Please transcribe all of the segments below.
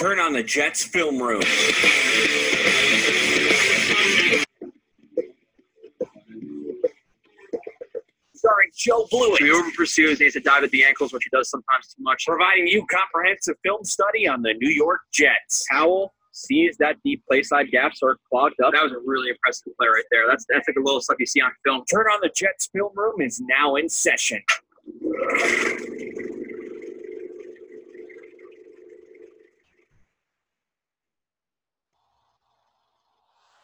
Turn on the Jets film room. Starring Joe Blewett. He over pursues, needs to dive at the ankles, which he does sometimes too much. Providing you comprehensive film study on the New York Jets. Howell sees that deep play side gap sort of clogged up. That was a really impressive play right there. That's that's like a little stuff you see on film. Turn on the Jets film room is now in session.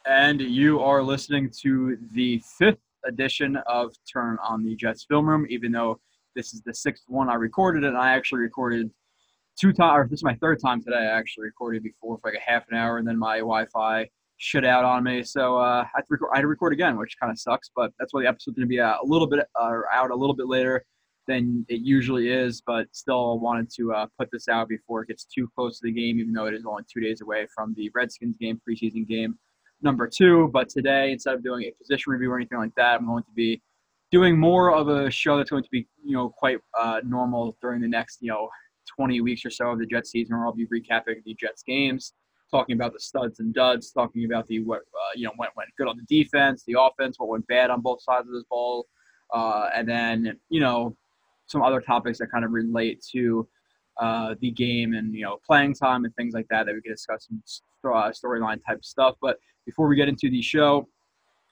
And you are listening to the fifth edition of Turn on the Jets Film Room, even though this is the sixth one I recorded, and I actually recorded two times. This is my third time today. I actually recorded before for like a half an hour, and then my Wi-Fi shut out on me, so uh, I, had to record, I had to record again, which kind of sucks. But that's why the episode's going to be uh, a little bit uh, out a little bit later than it usually is. But still, wanted to uh, put this out before it gets too close to the game, even though it is only two days away from the Redskins game, preseason game number two. But today, instead of doing a position review or anything like that, I'm going to be doing more of a show that's going to be, you know, quite uh, normal during the next, you know, 20 weeks or so of the Jets season, where I'll be recapping the Jets games, talking about the studs and duds, talking about the what uh, you know went went good on the defense, the offense, what went bad on both sides of this ball, uh, and then you know some other topics that kind of relate to uh, the game and you know playing time and things like that that we can discuss some uh, storyline type stuff. But before we get into the show,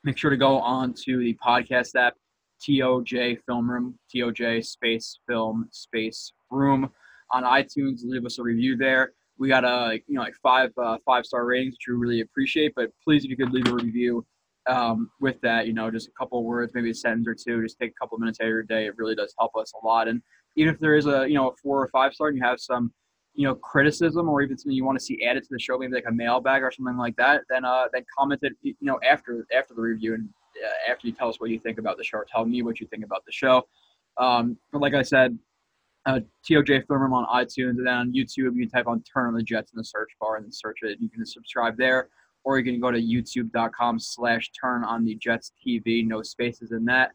make sure to go on to the podcast app, TOJ Film Room, TOJ Space Film Space Room on iTunes. Leave us a review there. We got a you know like five uh, five star ratings, which we really appreciate. But please, if you could leave a review um, with that, you know, just a couple words, maybe a sentence or two, just take a couple minutes out of your day. It really does help us a lot. And even if there is a you know a four or five star, and you have some you know criticism or even something you want to see added to the show, maybe like a mailbag or something like that, then uh then comment it you know after after the review and uh, after you tell us what you think about the show, or tell me what you think about the show. Um, but like I said, uh, TOJ Film on iTunes, and then on YouTube, you can type on Turn on the Jets in the search bar and search it. You can subscribe there, or you can go to youtube.com slash Turn on the Jets TV, no spaces in that.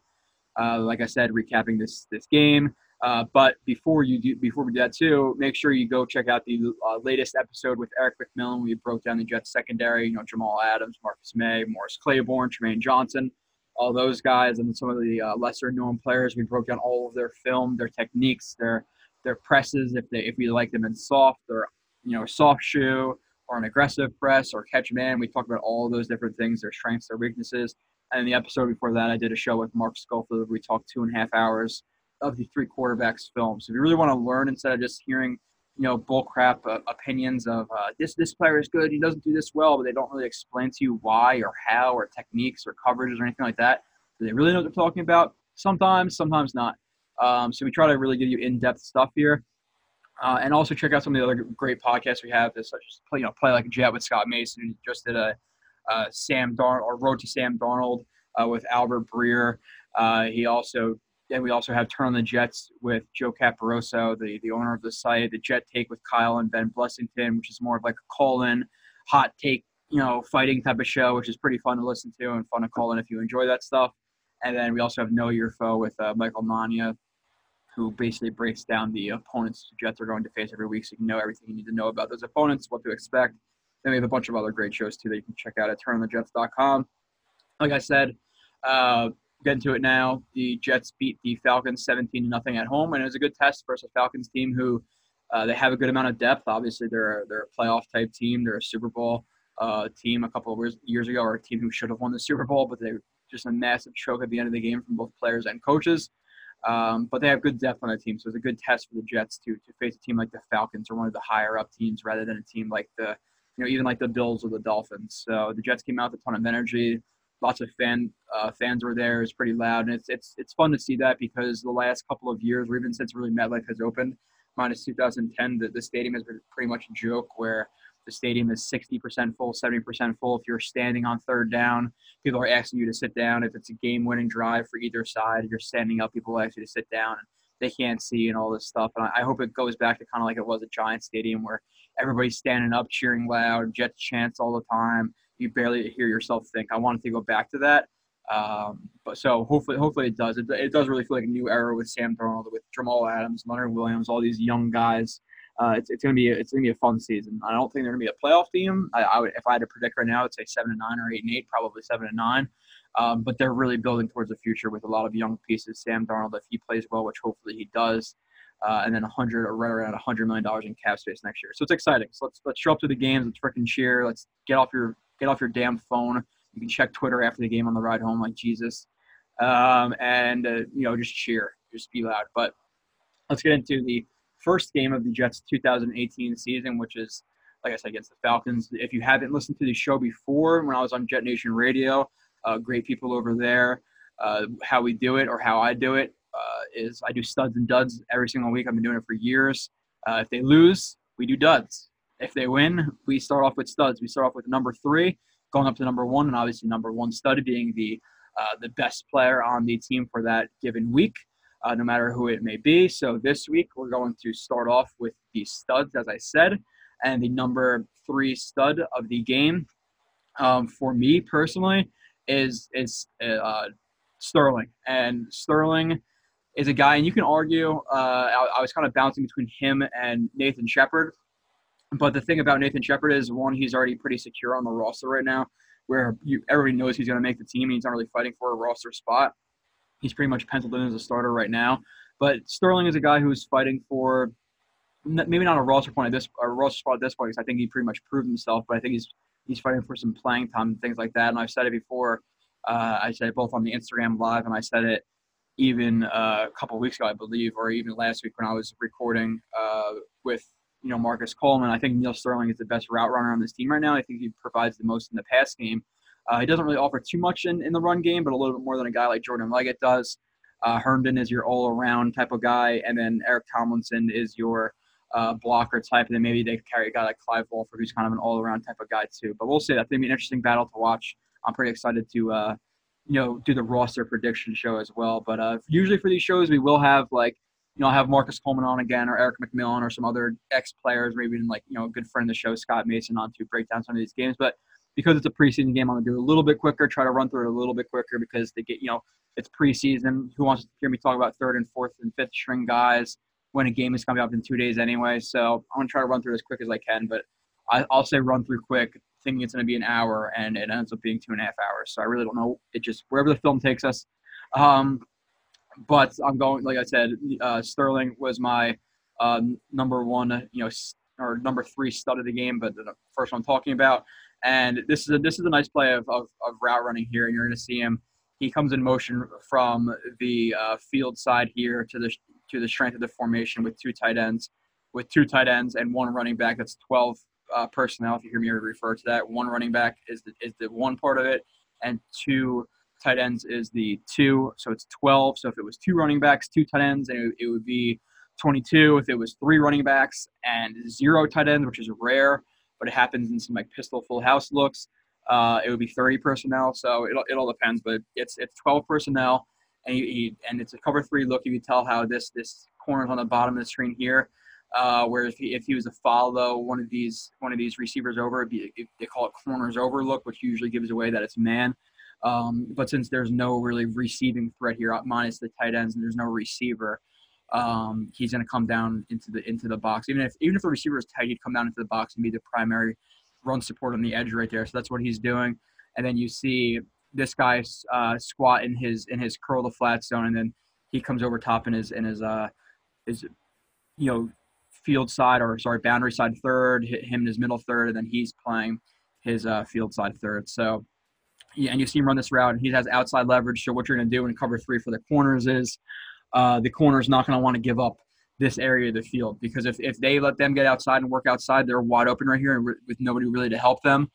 Uh, like I said, recapping this this game. Uh, but before you do, before we do that too, make sure you go check out the uh, latest episode with Eric McMillan. We broke down the Jets secondary. You know, Jamal Adams, Marcus Maye, Morris Claiborne, Trumaine Johnson, all those guys, and some of the uh, lesser known players. We broke down all of their film, their techniques, their their presses. If they if we like them in soft or you know soft shoe or an aggressive press or catch man, we talked about all those different things, their strengths, their weaknesses. And in the episode before that, I did a show with Mark Schofield. We talked two and a half hours of the three quarterbacks film. So if you really want to learn instead of just hearing, you know, bullcrap uh, opinions of uh, this this player is good, he doesn't do this well, but they don't really explain to you why or how or techniques or coverages or anything like that. Do they really know what they're talking about? Sometimes, sometimes not. Um, so we try to really give you in-depth stuff here. Uh, and also check out some of the other great podcasts we have, such as you know, play like a jet with Scott Mason, who just did a uh, Sam Darnold or Road to Sam Darnold uh, with Albert Breer. Uh, he also and we also have Turn on the Jets with Joe Caparoso, the, the owner of the site, the Jet Take with Kyle and Ben Blessington, which is more of like a call in, hot take, you know, fighting type of show, which is pretty fun to listen to and fun to call in if you enjoy that stuff. And then we also have Know Your Foe with uh, Michael Nania, who basically breaks down the opponents the Jets are going to face every week so you can know everything you need to know about those opponents, what to expect. Then we have a bunch of other great shows too that you can check out at turnonthejets.com. Like I said, uh, get into it now. The Jets beat the Falcons 17 to nothing at home, and it was a good test versus a Falcons team who uh, they have a good amount of depth. Obviously, they're they're a playoff type team. They're a Super Bowl uh, team a couple of years ago, or a team who should have won the Super Bowl, but they just a massive choke at the end of the game from both players and coaches. Um, but they have good depth on the team, so it's a good test for the Jets to to face a team like the Falcons or one of the higher up teams rather than a team like the you know even like the Bills or the Dolphins. So the Jets came out with a ton of energy lots of fan uh, fans were there. It's pretty loud, and it's it's it's fun to see that because the last couple of years, or even since really MetLife has opened, minus 2010, the, the stadium has been pretty much a joke where the stadium is 60% full, 70% full. If you're standing on third down, people are asking you to sit down. If it's a game-winning drive for either side, you're standing up. People ask you to sit down. And they can't see and all this stuff. And I, hope it goes back to kind of like it was at Giant Stadium where everybody's standing up, cheering loud, Jets chants all the time you barely hear yourself think. I wanted to go back to that. Um, but so hopefully, hopefully it does. It, it does really feel like a new era with Sam Darnold, with Jamal Adams, Leonard Williams, all these young guys uh, it's, it's gonna be a, it's gonna be a fun season. I don't think they're gonna be a playoff team. I, I would, if I had to predict right now, I'd say seven and nine or eight and eight, probably seven and nine. Um, but they're really building towards the future with a lot of young pieces. Sam Darnold, if he plays well, which hopefully he does, uh, and then 100 or right around 100 million dollars in cap space next year. So it's exciting. So let's let's show up to the games. Let's freaking cheer. Let's get off your get off your damn phone. You can check Twitter after the game on the ride home, like Jesus, um, and uh, you know just cheer, just be loud. But let's get into the first game of the Jets 2018 season, which is like I said against the Falcons. If you haven't listened to the show before, when I was on Jet Nation Radio, uh, great people over there. Uh, how we do it or how I do it uh, is I do studs and duds every single week. I've been doing it for years. Uh, if they lose, we do duds. If they win, we start off with studs. We start off with number three, going up to number one, and obviously number one stud being the uh, the best player on the team for that given week, uh, no matter who it may be. So this week we're going to start off with the studs, as I said, and the number three stud of the game. Um, for me personally, is is uh, Sterling, and Sterling is a guy, and you can argue. Uh, I, I, was kind of bouncing between him and Nathan Shepherd, but the thing about Nathan Shepherd is one, he's already pretty secure on the roster right now, where you, everybody knows he's going to make the team. And He's not really fighting for a roster spot. He's pretty much penciled in as a starter right now. But Sterling is a guy who's fighting for maybe not a roster point at this a roster spot at this point because I think he pretty much proved himself. But I think he's he's fighting for some playing time and things like that. And I've said it before. Uh, I said it both on the Instagram live and I said it even uh, a couple weeks ago, I believe, or even last week when I was recording uh, with you know Marcus Coleman. I think Neal Sterling is the best route runner on this team right now. I think he provides the most in the pass game. Uh, he doesn't really offer too much in, in the run game, but a little bit more than a guy like Jordan Leggett does. Uh, Herndon is your all-around type of guy, and then Eric Tomlinson is your uh, blocker type, and then maybe they carry a guy like Clive Walford, who's kind of an all-around type of guy too. But we'll see. That's gonna be an interesting battle to watch. I'm pretty excited to uh, you know do the roster prediction show as well. But uh, usually for these shows, we will have like you know I'll have Marcus Coleman on again, or Eric McMillan, or some other ex players, maybe even like you know a good friend of the show, Scott Mason, on to break down some of these games. But because it's a preseason game, I'm gonna do it a little bit quicker, try to run through it a little bit quicker because they get you know it's preseason. Who wants to hear me talk about third and fourth and fifth string guys? when a game is coming up in two days anyway. So I'm gonna try to run through as quick as I can, but I, will say run through quick, thinking it's gonna be an hour, and it ends up being two and a half hours. So I really don't know. It just wherever the film takes us. Um, but I'm going, like I said, uh, Sterling was my um, number one, you know, or number three stud of the game, but the first one I'm talking about. And this is a this is a nice play of, of, of route running here, and you're going to see him. He comes in motion from the uh, field side here to the to the strength of the formation with two tight ends, with two tight ends and one running back. That's 12 uh, personnel. If you hear me refer to that, one running back is the, is the one part of it, and two tight ends is the two. So it's 12. So if it was two running backs, two tight ends, and it, it would be 22. If it was three running backs and zero tight ends, which is rare, but it happens in some like pistol full house looks, uh, it would be 30 personnel. So it, it all depends, but it's it's 12 personnel and he, he, and it's a cover three look. You can tell how this this corner's on the bottom of the screen here. Uh, where if he, if he was to follow one of these one of these receivers over, be, they call it corners over look, which usually gives away that it's man. Um, but since there's no really receiving threat here, minus the tight ends, and there's no receiver, um, he's going to come down into the into the box. Even if even if the receiver is tight, he'd come down into the box and be the primary run support on the edge right there. So that's what he's doing. And then you see this guy uh, squat in his in his curl to flat zone, and then he comes over top in his in his uh his you know field side or sorry boundary side third, him in his middle third, and then he's playing his uh, field side third. So and you see him run this route, and he has outside leverage. So what you're going to do in cover three for the corners is uh, the corner's not going to want to give up this area of the field because if, if they let them get outside and work outside, they're wide open right here and with nobody really to help them.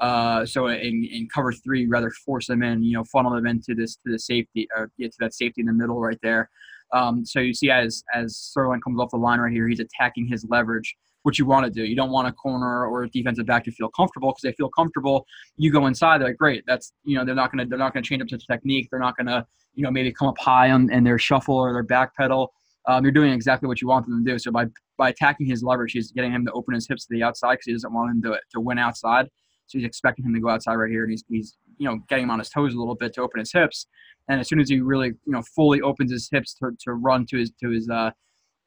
Uh, so in, in cover three, you rather force them in, you know, funnel them into this to the safety or get to that safety in the middle right there. Um, so you see, as as Sterling comes off the line right here, he's attacking his leverage. What you want to do, you don't want a corner or a defensive back to feel comfortable because they feel comfortable. You go inside, they're like, great. That's you know they're not gonna they're not gonna change up the technique. They're not gonna you know maybe come up high on in their shuffle or their back pedal. Um, you're doing exactly what you want them to do. So by by attacking his leverage, he's getting him to open his hips to the outside because he doesn't want him to to win outside. So he's expecting him to go outside right here, and he's, he's you know getting him on his toes a little bit to open his hips. And as soon as he really you know fully opens his hips to, to run to his to his uh,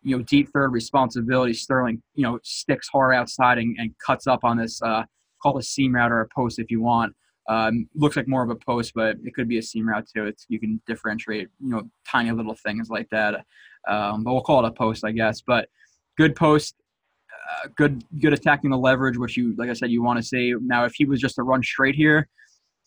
you know, deep third responsibility. Sterling, you know, sticks hard outside and, and cuts up on this, uh, call a seam route or a post if you want. Um, looks like more of a post, but it could be a seam route too. It's you can differentiate, you know, tiny little things like that. Um, but we'll call it a post, I guess. But good post, uh, good good attacking the leverage, which you, like I said, you want to see. Now, if he was just to run straight here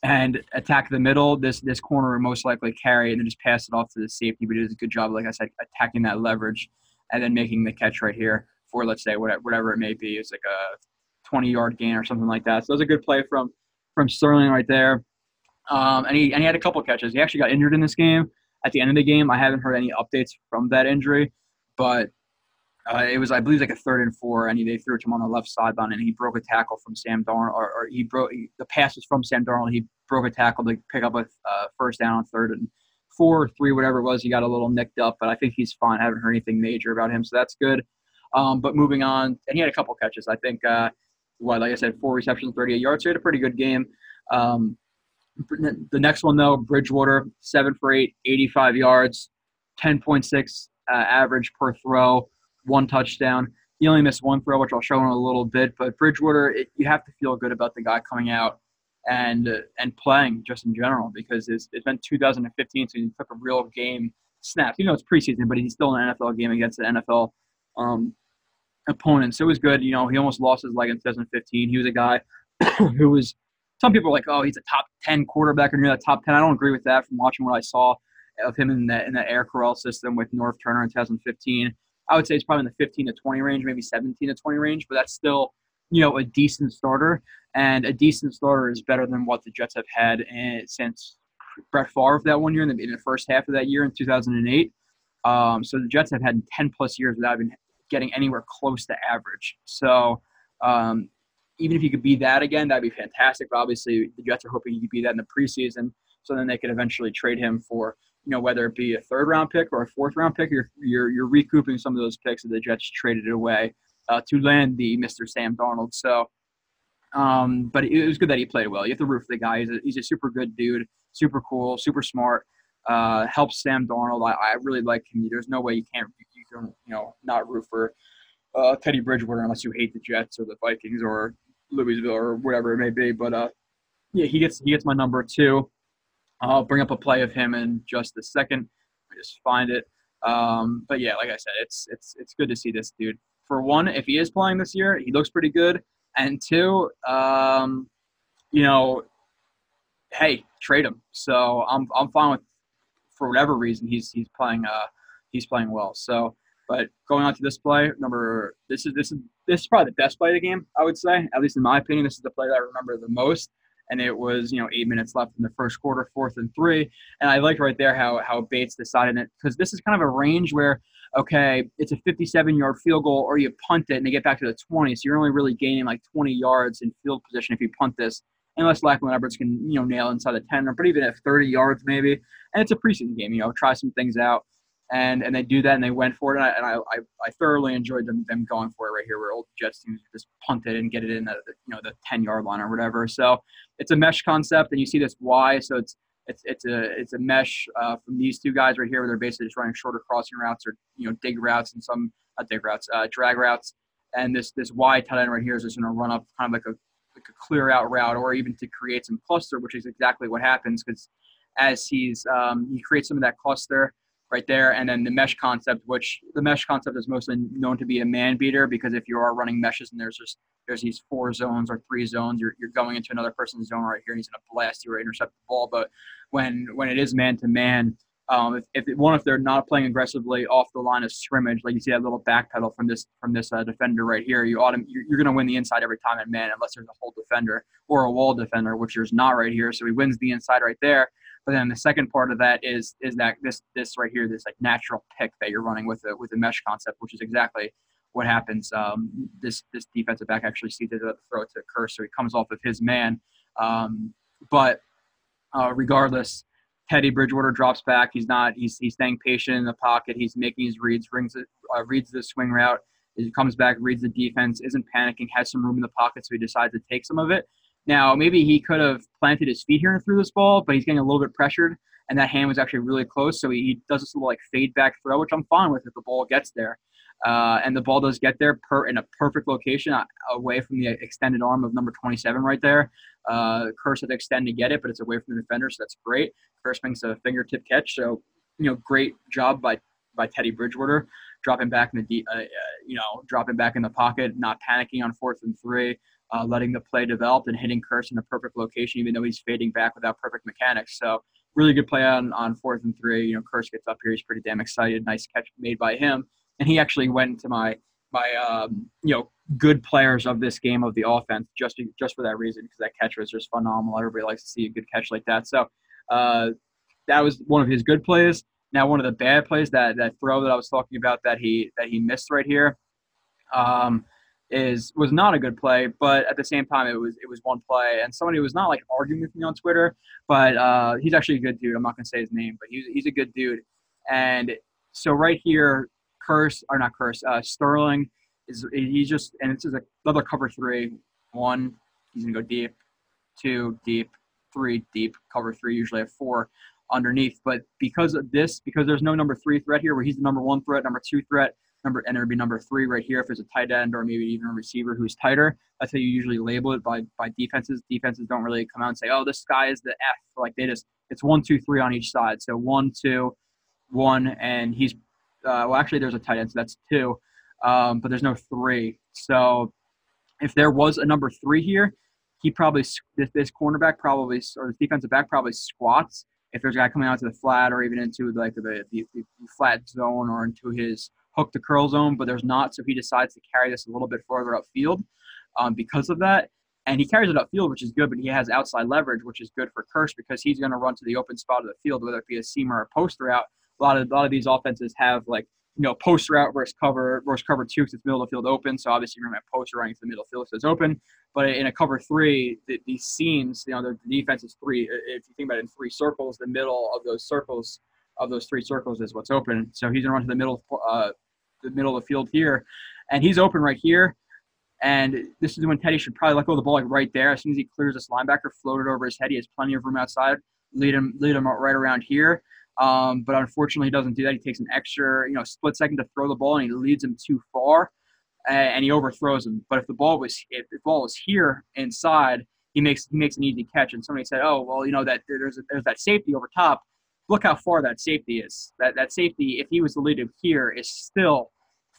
and attack the middle, this this corner would most likely carry and then just pass it off to the safety. But he does a good job, like I said, attacking that leverage and then making the catch right here for let's say whatever, whatever it may be. It's like a 20 yard gain or something like that. So was a good play from from Sterling right there. Um, and he and he had a couple catches. He actually got injured in this game. At the end of the game, I haven't heard any updates from that injury, but uh, it was I believe like a third and four, and he, they threw it to him on the left sideline, and he broke a tackle from Sam Darnold, or, or he broke he, the pass was from Sam Darnold. He broke a tackle to pick up a uh, first down on third and four, or three, whatever it was. He got a little nicked up, but I think he's fine. I haven't heard anything major about him, so that's good. Um, but moving on, and he had a couple catches. I think, uh, what like I said, four receptions, 38 yards. So he had a pretty good game. Um, the next one though, Bridgewater, seven for eight, 85 yards, 10.6 uh, average per throw, one touchdown. He only missed one throw, which I'll show in a little bit. But Bridgewater, it, you have to feel good about the guy coming out and uh, and playing just in general because it's, it's been 2015, so he took a real game snap. You know, it's preseason, but he's still in an NFL game against an NFL um, opponent. So it was good. You know, he almost lost his leg in 2015. He was a guy who was some people are like, oh, he's a top 10 quarterback or near that top 10. I don't agree with that from watching what I saw of him in the, in the Air Coryell system with Norv Turner in 2015. I would say it's probably in the 15 to 20 range, maybe 17 to 20 range, but that's still, you know, a decent starter. And a decent starter is better than what the Jets have had in, since Brett Favre that one year in the, in the, first half of that year in 2008. Um, so the Jets have had 10 plus years without even getting anywhere close to average. So um, even if you could be that again, that'd be fantastic. But obviously, the Jets are hoping you could be that in the preseason, so then they could eventually trade him for, you know, whether it be a third round pick or a fourth round pick. You're you're, you're recouping some of those picks that the Jets traded away uh, to land the Mr. Sam Darnold. So, um, but it was good that he played well. You have to root for the guy. He's a, he's a super good dude, super cool, super smart. Uh, helps Sam Darnold. I, I really like him. There's no way you can't you can you know not root for uh, Teddy Bridgewater unless you hate the Jets or the Vikings or Louisville or whatever it may be. But uh, yeah, he gets he gets my number two. I'll bring up a play of him in just a second. I just find it. Um, but yeah, like I said, it's it's it's good to see this dude. For one, if he is playing this year, he looks pretty good. And two, um, you know, hey, trade him. So I'm I'm fine with for whatever reason he's he's playing uh he's playing well. So but going on to this play, number this is this is this is probably the best play of the game, I would say. At least in my opinion, this is the play that I remember the most. And it was, you know, eight minutes left in the first quarter, fourth and three. And I liked right there how how Bates decided it because this is kind of a range where, okay, it's a 57 yard field goal or you punt it and they get back to the 20. So you're only really gaining like 20 yards in field position if you punt this unless Lachlan Edwards can, you know, nail inside the 10 or but even at 30 yards maybe. And it's a preseason game, you know, try some things out and and they do that and they went for it and I, and I, I, I, thoroughly enjoyed them them going for it right here where old Jets teams just punt it and get it in the you know the 10 yard line or whatever so it's a mesh concept and you see this Y so it's it's it's a it's a mesh uh, from these two guys right here where they're basically just running shorter crossing routes or you know dig routes and some not dig routes uh, drag routes. And this this wide tight end right here is just going to run up kind of like a like a clear out route or even to create some cluster which is exactly what happens because as he's um, he creates some of that cluster right there. And then the mesh concept, which the mesh concept is mostly known to be a man beater because if you are running meshes and there's just there's these four zones or three zones, you're, you're going into another person's zone right here and he's to blast you or intercept the ball. But when when it is man to man, um, if, if one if they're not playing aggressively off the line of scrimmage, like you see that little back pedal from this from this uh, defender right here, you autom- you're, you're going to win the inside every time in man unless there's a hole defender or a wall defender, which there's not right here. So he wins the inside right there. But then the second part of that is is that this this right here, this like natural pick that you're running with the with the mesh concept, which is exactly what happens. Um, this this defensive back actually sees it the throw to Kearse, so he comes off of his man. Um, but uh, regardless, Teddy Bridgewater drops back. He's not. He's he's staying patient in the pocket. He's making his reads. Uh, reads the swing route. He comes back, reads the defense, isn't panicking, has some room in the pocket, so he decides to take some of it. Now, maybe he could have planted his feet here and threw this ball, but he's getting a little bit pressured, and that hand was actually really close. So he, does this little like fade back throw, which I'm fine with if the ball gets there. Uh, and the ball does get there per in a perfect location uh, away from the extended arm of number 27 right there. Uh, Kearse had to extend to get it, but it's away from the defender, so that's great. Kearse makes a fingertip catch, so you know, great job by by Teddy Bridgewater, dropping back in the uh, uh, you know dropping back in the pocket, not panicking on fourth and three, uh, letting the play develop and hitting Kearse in the perfect location, even though he's fading back without perfect mechanics. So really good play on on fourth and three. You know, Kearse gets up here, he's pretty damn excited. Nice catch made by him, and he actually went into my my um, you know good players of this game of the offense just just for that reason because that catch was just phenomenal. Everybody likes to see a good catch like that. So uh, that was one of his good plays. Now one of the bad plays that that throw that I was talking about that he that he missed right here um, is was not a good play, but at the same time it was it was one play. And somebody was not like arguing with me on Twitter, but uh, he's actually a good dude. I'm not gonna say his name, but he's he's a good dude. And so right here, Kearse or not Kearse, uh, Sterling is he's just and this is another cover three. One, he's gonna go deep. Two, deep. Three, deep. Cover three usually have four underneath. But because of this, because there's no number three threat here, where he's the number one threat, number two threat, number and there'd be number three right here if it's a tight end or maybe even a receiver who's tighter. That's how you usually label it by by defenses. Defenses don't really come out and say, oh, this guy is the F. Like they just it's one, two, three on each side. So one, two, one, and he's uh, well actually there's a tight end, so that's two. Um, but there's no three. So if there was a number three here, he probably this, this cornerback probably or the defensive back probably squats if there's a guy coming out to the flat or even into like the, the, the flat zone or into his hook the curl zone, but there's not. So he decides to carry this a little bit further upfield um, because of that. And he carries it upfield, which is good, but he has outside leverage, which is good for Kearse because he's going to run to the open spot of the field, whether it be a seam or a post route. A lot of a lot of these offenses have like you know post route versus cover versus cover two because it's middle of the field open. So obviously you're going to have post running to the middle field so it's open. But in a cover three, the, these seams, you know, the defense is three. If you think about it in three circles, the middle of those circles of those three circles is what's open. So he's going to run to the middle uh, the middle of the field here, and he's open right here. And this is when Teddy should probably let go of the ball like right there. As soon as he clears this linebacker, float it over his head. He has plenty of room outside. Lead him, lead him right around here. Um, but unfortunately, he doesn't do that. He takes an extra, you know, split second to throw the ball, and he leads him too far, and he overthrows him. But if the ball was if the ball was here inside, he makes he makes an easy catch. And somebody said, "Oh, well, you know that there's a, there's that safety over top. Look how far that safety is. That that safety, if he was to lead here, is still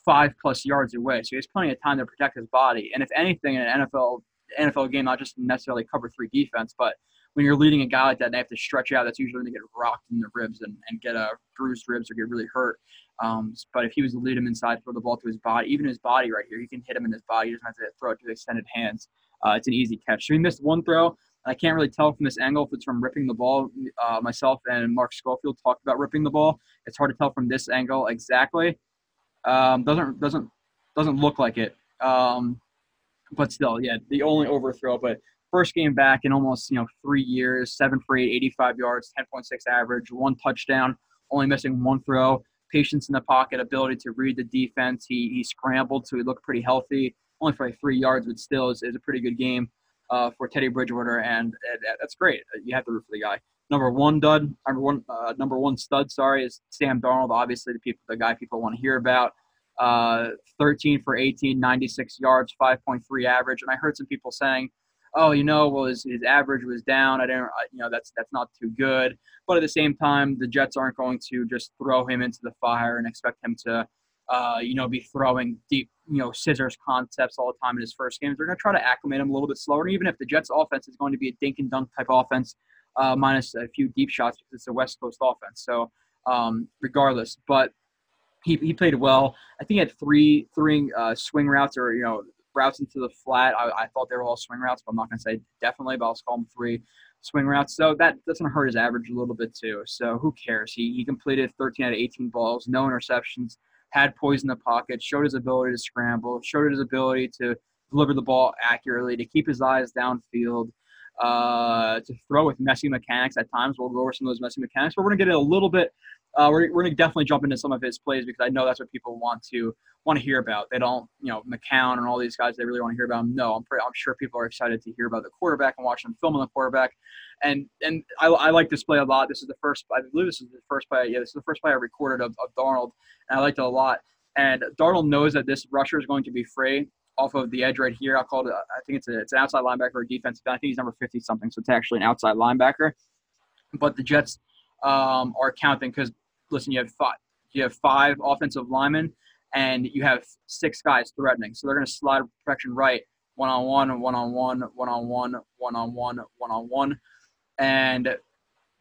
five plus yards away. So he has plenty of time to protect his body. And if anything in an NFL NFL game, not just necessarily cover three defense, but when you're leading a guy like that and they have to stretch out, that's usually when they get rocked in the ribs and, and get a bruised ribs or get really hurt. Um, but if he was to lead him inside, throw the ball to his body, even his body right here, he can hit him in his body. He doesn't have to throw it to extended hands. Uh, it's an easy catch. So he missed one throw. I can't really tell from this angle if it's from ripping the ball. Uh, myself and Mark Schofield talked about ripping the ball. It's hard to tell from this angle exactly. Um, doesn't doesn't doesn't look like it. Um, but still, yeah, the only overthrow. But first game back in almost you know three years, seven for eight, 85 yards, 10.6 average, one touchdown, only missing one throw. Patience in the pocket, ability to read the defense. He he scrambled, so he looked pretty healthy. Only for like three yards, but still is, is a pretty good game uh, for Teddy Bridgewater, and, and that's great. You have to root for the guy number one dud, number one, uh, number one stud. Sorry, is Sam Darnold. Obviously, the people, the guy people want to hear about. Uh, 13 for 18, 96 yards, 5.3 average. And I heard some people saying, "Oh, you know, well, his, his average was down. I didn't, you know, that's that's not too good." But at the same time, the Jets aren't going to just throw him into the fire and expect him to, uh, you know, be throwing deep, you know, scissors concepts all the time in his first games. They're going to try to acclimate him a little bit slower. And even if the Jets' offense is going to be a dink and dunk type offense, uh, minus a few deep shots because it's a West Coast offense. So um, regardless, but he, he played well. I think he had three three uh, swing routes or you know routes into the flat. I, I thought they were all swing routes, but I'm not going to say definitely, but I'll call them three swing routes. So that to hurt his average a little bit too. So who cares? He he completed 13 out of 18 balls, no interceptions, had poise in the pocket, showed his ability to scramble, showed his ability to deliver the ball accurately, to keep his eyes downfield uh, to throw with messy mechanics at times. We'll go over some of those messy mechanics, but we're gonna get a little bit. Uh, we're, we're gonna definitely jump into some of his plays because I know that's what people want to want to hear about. They don't, you know, McCown and all these guys. They really want to hear about him. No, I'm pretty, I'm sure people are excited to hear about the quarterback and watch them film on the quarterback. And and I, I like this play a lot. This is the first. I believe this is the first play. Yeah, this is the first play I recorded of, of Darnold, and I liked it a lot. And Darnold knows that this rusher is going to be free off of the edge right here. I'll call it. I think it's a, it's an outside linebacker or defensive. I think he's number fifty something, so it's actually an outside linebacker. But the Jets um, are counting because listen, you have five you have five offensive linemen and you have six guys threatening. So they're going to slide protection right, one on one, one on one, one on one, one on one, one on one, and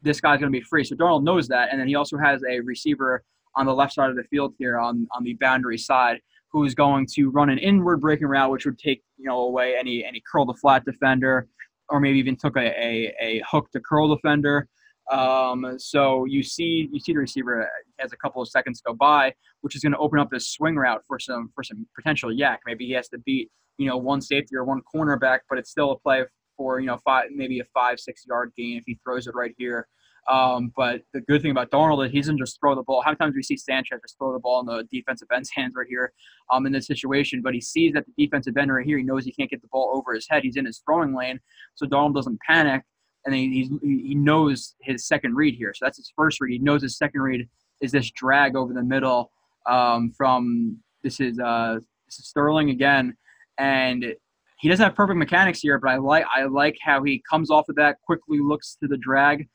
this guy's going to be free. So Darnold knows that, and then he also has a receiver on the left side of the field here on on the boundary side who is going to run an inward breaking route, which would take you know away any any curl the flat defender, or maybe even took a, a, a hook to curl defender. Um, so you see you see the receiver has a couple of seconds go by, which is going to open up this swing route for some for some potential YAC. Maybe he has to beat you know one safety or one cornerback, but it's still a play for you know five maybe a five six yard gain if he throws it right here. Um, but the good thing about Darnold is he doesn't just throw the ball. How many times do we see Sanchez just throw the ball in the defensive end's hands right here um, in this situation? But he sees that the defensive end right here, he knows he can't get the ball over his head. He's in his throwing lane, so Darnold doesn't panic and he, he knows his second read here. So that's his first read. He knows his second read is this drag over the middle um, from this is uh, this is Sterling again, and he doesn't have perfect mechanics here, but I like I like how he comes off of that quickly, looks to the drag,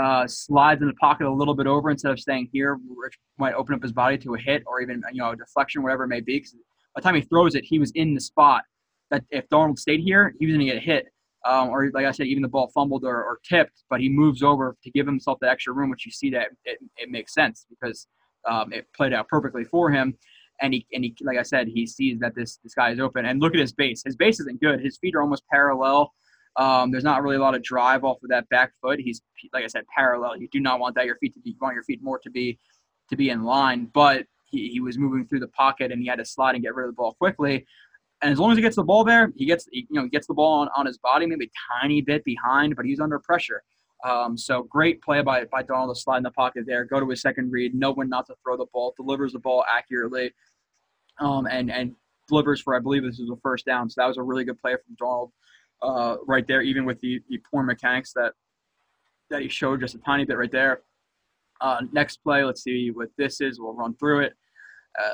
uh, slides in the pocket a little bit over instead of staying here, which might open up his body to a hit or even you know a deflection, whatever it may be. Because by the time he throws it, he was in the spot that if Darnold stayed here, he was going to get hit um, or like I said, even the ball fumbled or, or, tipped, but he moves over to give himself the extra room, which you see that it, it makes sense because um, it played out perfectly for him. And he, and he, like I said, he sees that this this guy is open. And look at his base. His base isn't good. His feet are almost parallel. Um, there's not really a lot of drive off of that back foot. He's like I said, parallel. You do not want that. Your feet to be. You want your feet more to be to be in line. But he, he was moving through the pocket and he had to slide and get rid of the ball quickly. And as long as he gets the ball there, he gets you know he gets the ball on, on his body, maybe a tiny bit behind, but he's under pressure. Um, so great play by by Darnold to slide in the pocket there, go to his second read, know when not to throw the ball, delivers the ball accurately, um, and and delivers for I believe this is the first down. So that was a really good play from Darnold uh, right there, even with the, the poor mechanics that that he showed just a tiny bit right there. Uh, next play, let's see what this is. We'll run through it. Uh,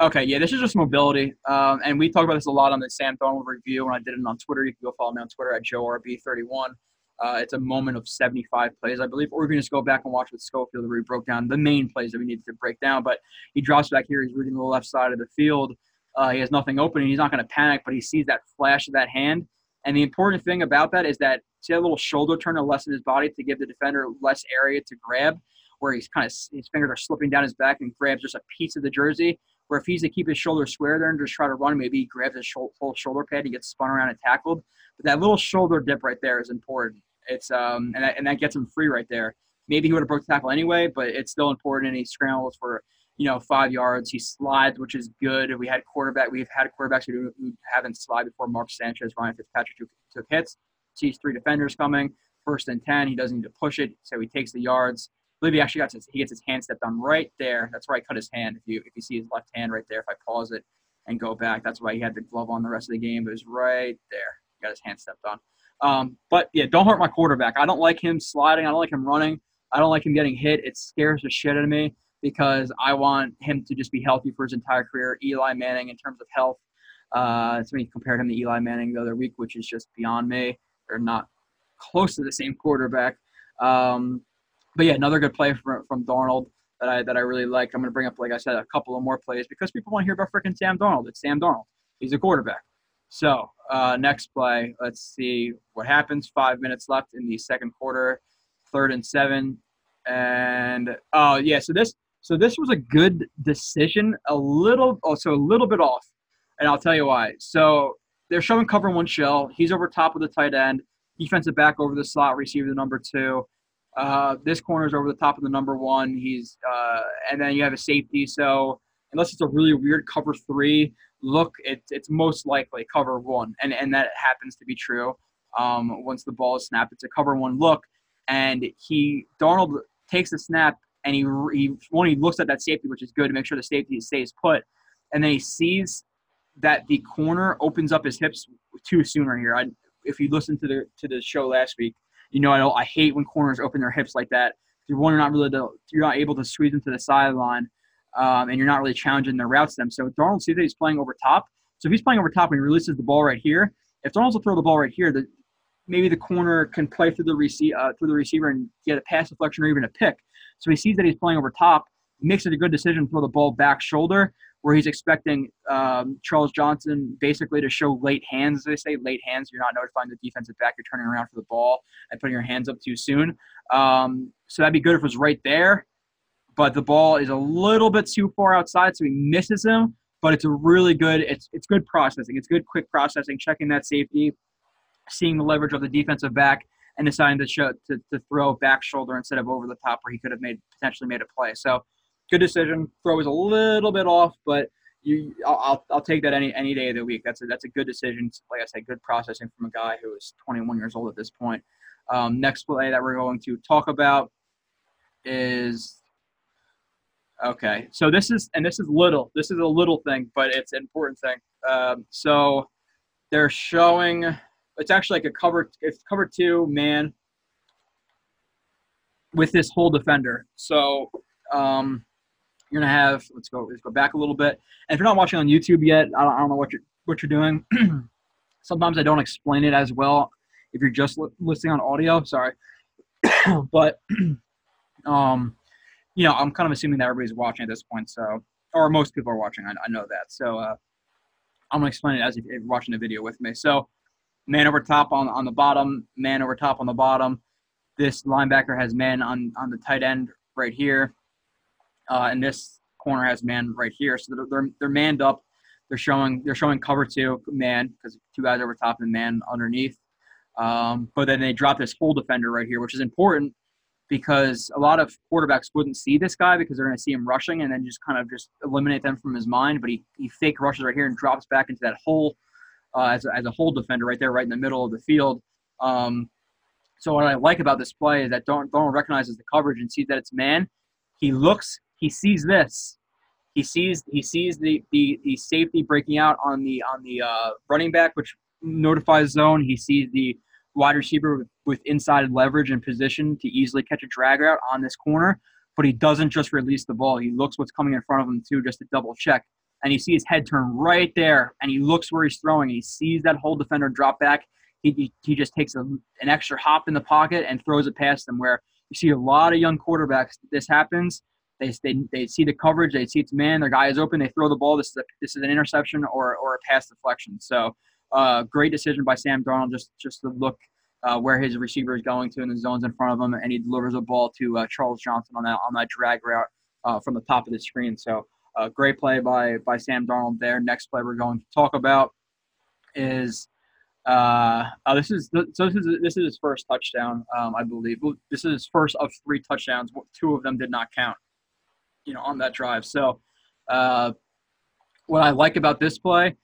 Okay, yeah, this is just mobility, um, and we talked about this a lot on the Sam Darnold review when I did it on Twitter. You can go follow me on Twitter at JoeRB31. Uh, it's a moment of 75 plays, I believe, or you can just go back and watch with Schofield where he broke down the main plays that we needed to break down. But he drops back here, he's reading the left side of the field. Uh, he has nothing open, and he's not going to panic, but he sees that flash of that hand. And the important thing about that is that see that little shoulder turn to lessen his body to give the defender less area to grab, where he's kind of his fingers are slipping down his back and grabs just a piece of the jersey where if he's to keep his shoulder square there and just try to run, maybe he grabs his whole shoulder pad, he gets spun around and tackled. But that little shoulder dip right there is important. It's um and that, and that gets him free right there. Maybe he would have broke the tackle anyway, but it's still important. And he scrambles for you know five yards. He slides, which is good. We had quarterback. We've had quarterbacks who, who haven't slide before. Mark Sanchez, Ryan Fitzpatrick took, hits. Sees three defenders coming. First and ten. He doesn't need to push it, so he takes the yards believe he actually got his, he gets his hand stepped on right there. That's where I cut his hand. If you if you see his left hand right there, if I pause it and go back, that's why he had the glove on the rest of the game. It was right there. He got his hand stepped on. Um, but yeah, don't hurt my quarterback. I don't like him sliding. I don't like him running. I don't like him getting hit. It scares the shit out of me because I want him to just be healthy for his entire career. Eli Manning, in terms of health, uh, somebody compared him to Eli Manning the other week, which is just beyond me. They're not close to the same quarterback. Um, but yeah, another good play from, from Darnold that I that I really liked. I'm going to bring up, like I said, a couple of more plays because people want to hear about freaking Sam Darnold. It's Sam Darnold. He's a quarterback. So uh, next play, let's see what happens. Five minutes left in the second quarter, third and seven, and oh yeah, so this so this was a good decision. A little, also oh, a little bit off, and I'll tell you why. So they're showing cover one shell. He's over top of the tight end. Defensive back over the slot receiver, the number two. Uh, this corner is over the top of the number one. He's uh, and then you have a safety. So unless it's a really weird cover three look, it, it's most likely cover one, and and that happens to be true. Um, once the ball is snapped, it's a cover one look, and he Darnold takes the snap and he he one he looks at that safety, which is good to make sure the safety stays put, and then he sees that the corner opens up his hips too sooner here. I, if you listen to the to the show last week, you know, I, I hate when corners open their hips like that You're one, you're not really the, you're not able to squeeze into the sideline, um, and you're not really challenging their routes them. So Darnold sees that he's playing over top. So if he's playing over top and he releases the ball right here, if Darnold's to throw the ball right here, the, maybe the corner can play through the receiver uh, through the receiver and get a pass deflection or even a pick. So he sees that he's playing over top, makes it a good decision to throw the ball back shoulder, where he's expecting um, Charles Johnson basically to show late hands, as they say, late hands. You're not notifying the defensive back you're turning around for the ball and putting your hands up too soon. Um, so that'd be good if it was right there. But the ball is a little bit too far outside, so he misses him. But it's a really good, it's it's good processing. It's good quick processing, checking that safety, seeing the leverage of the defensive back, and deciding to show, to, to throw back shoulder instead of over the top where he could have made potentially made a play. So good decision. Throw was a little bit off, but you, I'll, I'll take that any any day of the week. That's a that's a good decision. Like I said, good processing from a guy who is 21 years old at this point. Um, next play that we're going to talk about is okay. So this is and this is little. This is a little thing, but it's an important thing. Um, so they're showing. It's actually like a cover. It's cover two man with this hole defender. So um, you're gonna have let's go let's go back a little bit. And if you're not watching on YouTube yet, I don't, I don't know what you're what you're doing. Sometimes I don't explain it as well if you're just li- listening on audio. Sorry, but um, you know I'm kind of assuming that everybody's watching at this point, so or most people are watching. I, I know that. So uh, I'm gonna explain it as if you're watching the video with me. So man over top on on the bottom, man over top on the bottom. This linebacker has man on on the tight end right here uh, and this corner has man right here. So they're, they're, they're manned up. They're showing they're showing cover two man because two guys over top and man underneath. Um, but then they drop this full defender right here, which is important because a lot of quarterbacks wouldn't see this guy because they're going to see him rushing and then just kind of just eliminate them from his mind. But he, he fake rushes right here and drops back into that hole uh, as, a, as a hole defender right there, right in the middle of the field. Um, so what I like about this play is that Darnold, Darnold recognizes the coverage and sees that it's man. He looks he sees this. He sees he sees the, the, the safety breaking out on the on the uh, running back, which notifies zone. He sees the wide receiver with, with inside leverage and position to easily catch a drag route on this corner, but he doesn't just release the ball. He looks what's coming in front of him too, just to double check. And you see his head turn right there, and he looks where he's throwing. And he sees that hole defender drop back. He, he, just takes a, an extra hop in the pocket and throws it past them. Where you see a lot of young quarterbacks, this happens they, they, they see the coverage, they see it's man, their guy is open, they throw the ball. This is, a, this is an interception or, or a pass deflection. So, uh, great decision by Sam Darnold just, just to look uh, where his receiver is going to and the zones in front of him, and he delivers a ball to uh, Charles Johnson on that on that drag route uh, from the top of the screen. So, uh, great play by by Sam Darnold there. Next play we're going to talk about is uh, uh, this is so this is this is his first touchdown, um, I believe. This is his first of three touchdowns. Two of them did not count you know on that drive. So uh, what I like about this play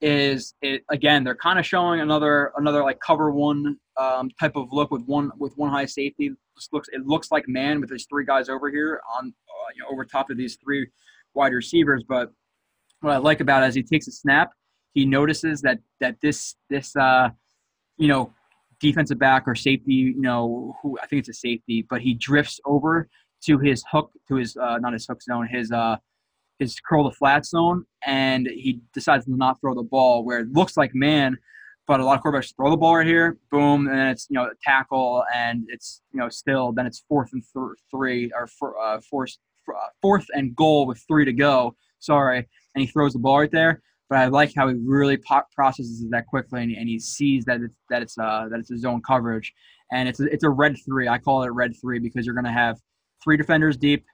is it again they're kind of showing another another like cover one um, type of look with one with one high safety. Looks it looks like man with these three guys over here on uh, you know over top of these three wide receivers. But what I like about it is he takes a snap, he notices that that this this uh, you know defensive back or safety, you know, who I think it's a safety, but he drifts over to his hook to his uh, not his hook zone his uh his curl the flat zone and he decides to not throw the ball where it looks like man but a lot of quarterbacks throw the ball right here boom and it's you know tackle and it's you know still then it's fourth and th- three or fourth uh, fourth and goal with three to go. Sorry. And he throws the ball right there. But I like how he really processes it that quickly and, and he sees that it's that it's uh that it's a zone coverage. And it's a, it's a red three. I call it red three because you're gonna have three defenders deep,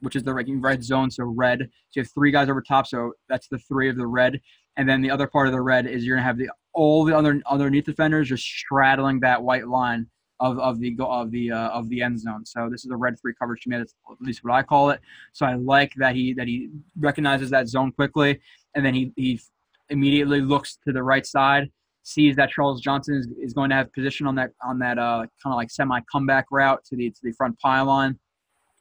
which is the red zone, so red. So you have three guys over top, so that's the three of the red. And then the other part of the red is you're gonna have the all the other underneath defenders just straddling that white line of, of the of the uh, of the end zone. So this is a red three coverage to me. That's at least what I call it. So I like that he that he recognizes that zone quickly, and then he he immediately looks to the right side, sees that Charles Johnson is, is going to have position on that on that uh, kind of like semi comeback route to the to the front pylon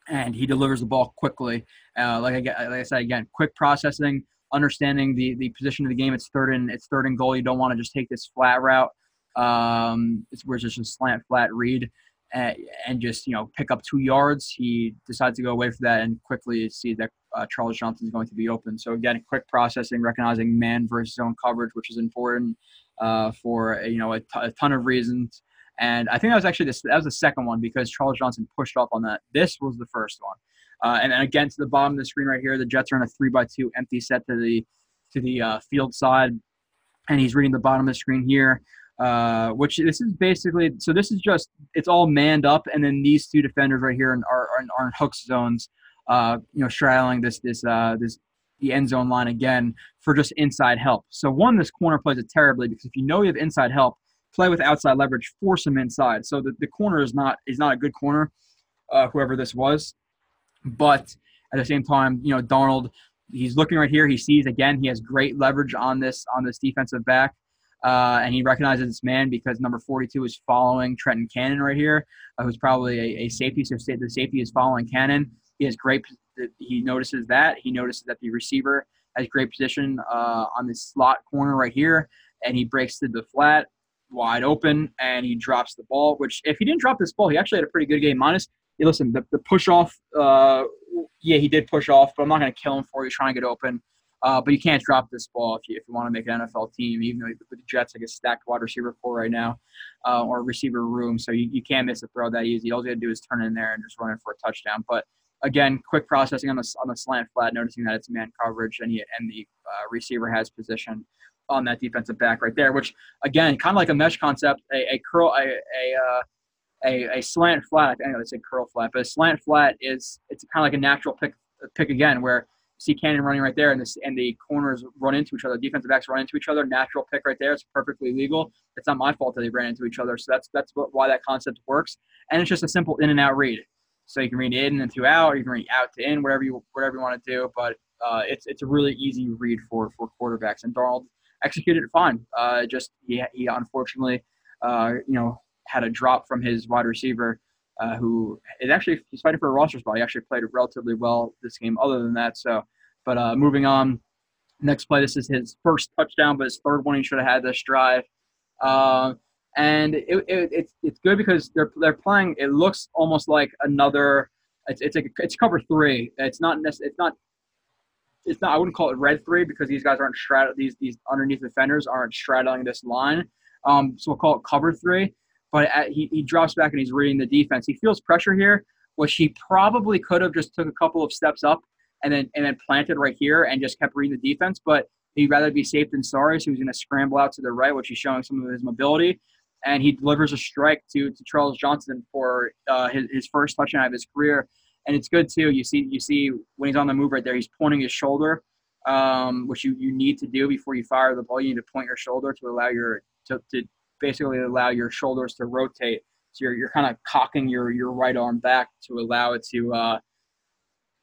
and he delivers the ball quickly. Uh, like, I, like I said again, quick processing, understanding the the position of the game. It's third and it's third and goal. You don't want to just take this flat route, um, where it's just a slant flat read. and, and just you know pick up two yards. He decides to go away for that and quickly see that uh, Charles Johnson is going to be open. So again, quick processing, recognizing man versus zone coverage, which is important uh, for you know a, t- a ton of reasons. And I think that was actually that was the second one because Charles Johnson pushed off on that. This was the first one. Uh, and then again to the bottom of the screen right here, the Jets are in a three by two empty set to the to the uh, field side, and he's reading the bottom of the screen here. Uh, which this is basically so this is just it's all manned up, and then these two defenders right here are are, are in hooks zones, uh, you know, straddling this this uh, this the end zone line again for just inside help. So one, this corner plays it terribly because if you know you have inside help, play with outside leverage, force him inside. So the, the corner is not is not a good corner, uh, whoever this was. But at the same time, you know, Darnold he's looking right here. He sees again he has great leverage on this on this defensive back. Uh, and he recognizes this man because number 42 is following Trenton Cannon right here, uh, who's probably a, a, safety. So the safety is following Cannon. He has great. He notices that. He notices that the receiver has great position uh, on this slot corner right here, and he breaks to the flat wide open and he drops the ball. Which if he didn't drop this ball, he actually had a pretty good game. Minus, listen, the, the push off. Uh, yeah, he did push off, but I'm not going to kill him for you trying to get open. Uh, but you can't drop this ball if you, if you want to make an NFL team, even though the Jets like a stacked wide receiver core right now, uh, or receiver room. So you, you can't miss a throw that easy. All you got to do is turn in there and just run it for a touchdown. But again, quick processing on the on the slant flat, noticing that it's man coverage and he, and the uh, receiver has position on that defensive back right there. Which again, kind of like a mesh concept, a, a curl, a a, uh, a, a slant flat. I know they say curl flat, but a slant flat is it's kind of like a natural pick pick again where see Cannon running right there, and this and the corners run into each other. Defensive backs run into each other. Natural pick right there. It's perfectly legal. It's not my fault that they ran into each other. So that's that's what, why that concept works. And it's just a simple in and out read. So you can read in and to out, or you can read out to in, whatever you whatever you want to do. But uh, it's it's a really easy read for for quarterbacks. And Darnold executed it fine. Uh, just he he unfortunately uh, you know had a drop from his wide receiver. Uh, who is actually he's fighting for a roster spot. He actually played relatively well this game. Other than that, so but uh, moving on, next play. This is his first touchdown, but his third one. He should have had this drive. Uh, and it, it, it's it's good because they're they're playing. It looks almost like another. It's it's like it's cover three. It's not it's not it's not. I wouldn't call it red three because these guys aren't straddling these these underneath defenders aren't straddling this line. Um, so we'll call it cover three. But at, he he drops back and he's reading the defense. He feels pressure here, which he probably could have just took a couple of steps up and then and then planted right here and just kept reading the defense. But he'd rather be safe than sorry, so he's going to scramble out to the right, which is showing some of his mobility and he delivers a strike to, to Charles Johnson for uh, his, his first touchdown of his career. And it's good too. You see you see when he's on the move right there, he's pointing his shoulder, um, which you, you need to do before you fire the ball. You need to point your shoulder to allow your to, to basically allow your shoulders to rotate. So you're, you're kind of cocking your, your right arm back to allow it to uh,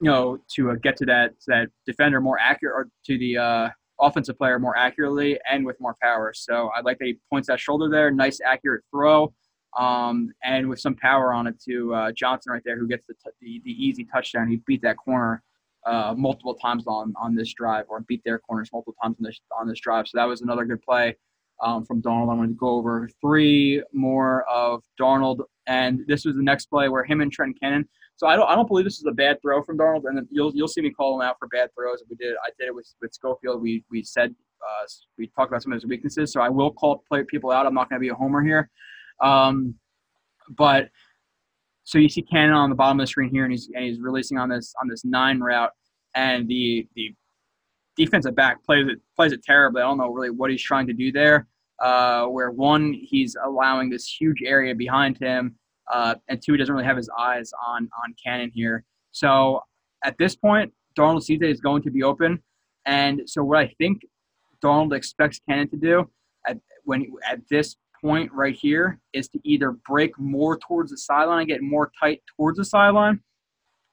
you know to uh, get to that that defender more accurate or to the uh, offensive player more accurately and with more power. So I like that he points that shoulder there. Nice, accurate throw. Um, and with some power on it to uh, Johnson right there, who gets the, t- the, the easy touchdown. He beat that corner uh, multiple times on on this drive, or beat their corners multiple times on this on this drive. So that was another good play um, from Darnold. I'm going to go over three more of Darnold, and this was the next play where him and Trent Cannon so I don't I don't believe this is a bad throw from Darnold, and you'll you'll see me call him out for bad throws. We did I did it with with Schofield. We we said uh, we talked about some of his weaknesses, so I will call play people out. I'm not going to be a homer here, um, but so you see Cannon on the bottom of the screen here, and he's and he's releasing on this on this nine route, and the the defensive back plays it plays it terribly. I don't know really what he's trying to do there. Uh, where one he's allowing this huge area behind him uh, and two, he doesn't really have his eyes on on Cannon here. So at this point, Darnold that he's going to be open, and so what I think Darnold expects Cannon to do at when at this point right here is to either break more towards the sideline and get more tight towards the sideline,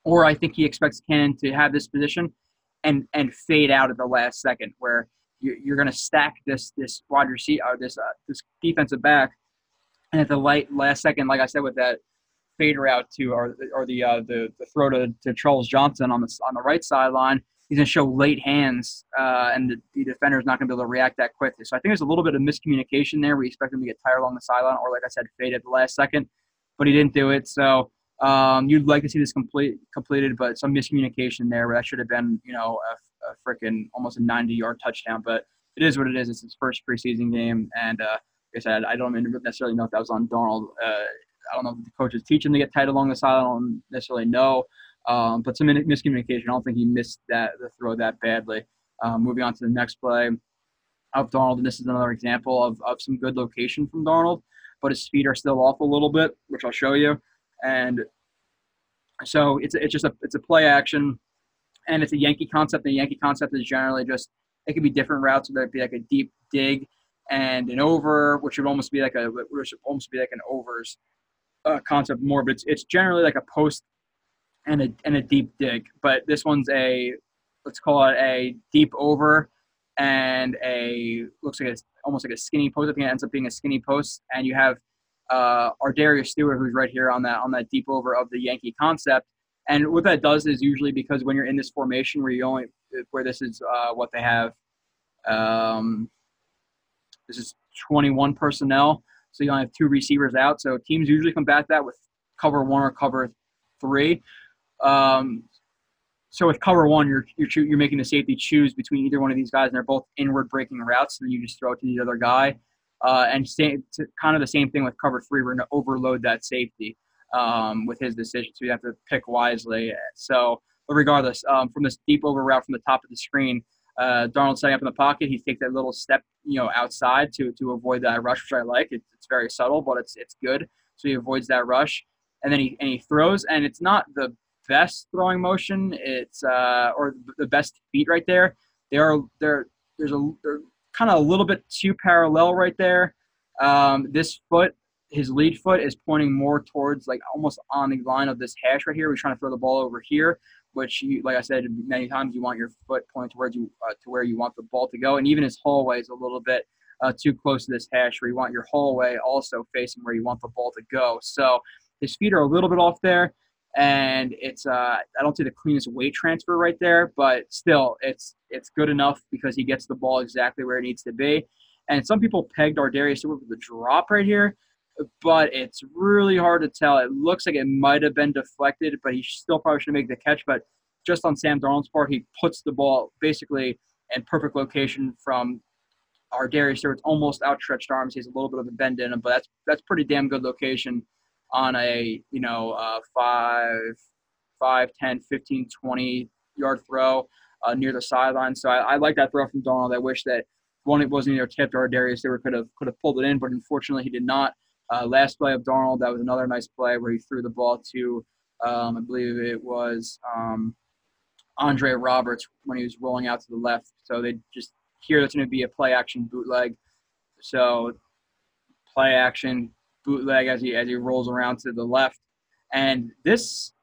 or I think he expects Cannon to have this position and and fade out at the last second where you're, going to stack this this wide receiver or this uh, this defensive back and at the light last second, like I said, with that fade route to or or the uh, the, the throw to, to Charles Johnson on the on the right sideline, he's going to show late hands, uh, and the, the defender is not going to be able to react that quickly. So I think there's a little bit of miscommunication there. We expect him to get tired along the sideline, or like I said, fade at the last second. but he didn't do it. So um, you'd like to see this complete completed, but some miscommunication there. That should have been, you know, a, a freaking almost a 90-yard touchdown. But it is what it is. It's his first preseason game, and uh, like I said, I don't necessarily know if that was on Darnold. Uh, I don't know if the coaches teach him to get tight along the side. I don't necessarily know. Um, but some miscommunication. I don't think he missed that the throw that badly. Um, moving on to the next play of Darnold, and this is another example of, of some good location from Darnold, but his feet are still off a little bit, which I'll show you. And so it's it's just a it's a play action, and it's a Yankee concept. The Yankee concept is generally just it could be different routes. Whether it be like a deep dig and an over, which would almost be like a which would almost be like an overs uh, concept more, but it's it's generally like a post and a and a deep dig. But this one's a let's call it a deep over and a looks like it's almost like a skinny post. I think it ends up being a skinny post, and you have uh, Darius Stewart, who's right here on that on that deep over of the Yankee concept. And what that does is usually because when you're in this formation where you only where this is uh, what they have, um, this is 21 personnel, so you only have two receivers out. So teams usually combat that with cover one or cover three. Um, so with cover one, you're you're you're making the safety choose between either one of these guys, and they're both inward breaking routes. And then you just throw it to the other guy. Uh, and same, kind of the same thing with cover three. We're going to overload that safety um, with his decision, so you have to pick wisely. So, but regardless, um, from this deep over route from the top of the screen, uh, Darnold setting up in the pocket, he takes that little step, you know, outside to to avoid that rush, which I like. It, it's very subtle, but it's it's good. So he avoids that rush, and then he and he throws, and it's not the best throwing motion. It's uh, or the best feet right there. They are there. There's a they're kind of a little bit too parallel right there. Um, this foot, his lead foot, is pointing more towards like almost on the line of this hash right here. We're trying to throw the ball over here, which, you, like I said many times, you want your foot pointing towards you uh, to where you want the ball to go. And even his hallway is a little bit uh, too close to this hash where you want your hallway also facing where you want the ball to go. So his feet are a little bit off there and it's uh, I don't see the cleanest weight transfer right there, but still it's it's good enough because he gets the ball exactly where it needs to be. And some people pegged ArDarius Stewart with the drop right here, but it's really hard to tell. It looks like it might have been deflected, but he still probably should make the catch. But just on Sam Darnold's part, he puts the ball basically in perfect location from ArDarius Stewart's almost outstretched arms. He has a little bit of a bend in him, but that's that's pretty damn good location on a you know uh, 5, 5, 10, 15, 20 yard throw uh, near the sideline. So I, I, like that throw from Darnold I wish that one it wasn't either tipped or Darius Stewart could have could have pulled it in, but unfortunately he did not. Uh, last play of Darnold, that was another nice play where he threw the ball to, um, I believe it was um, Andre Roberts when he was rolling out to the left. So they just here that's going to be a play action bootleg. So play action bootleg as he as he rolls around to the left. And this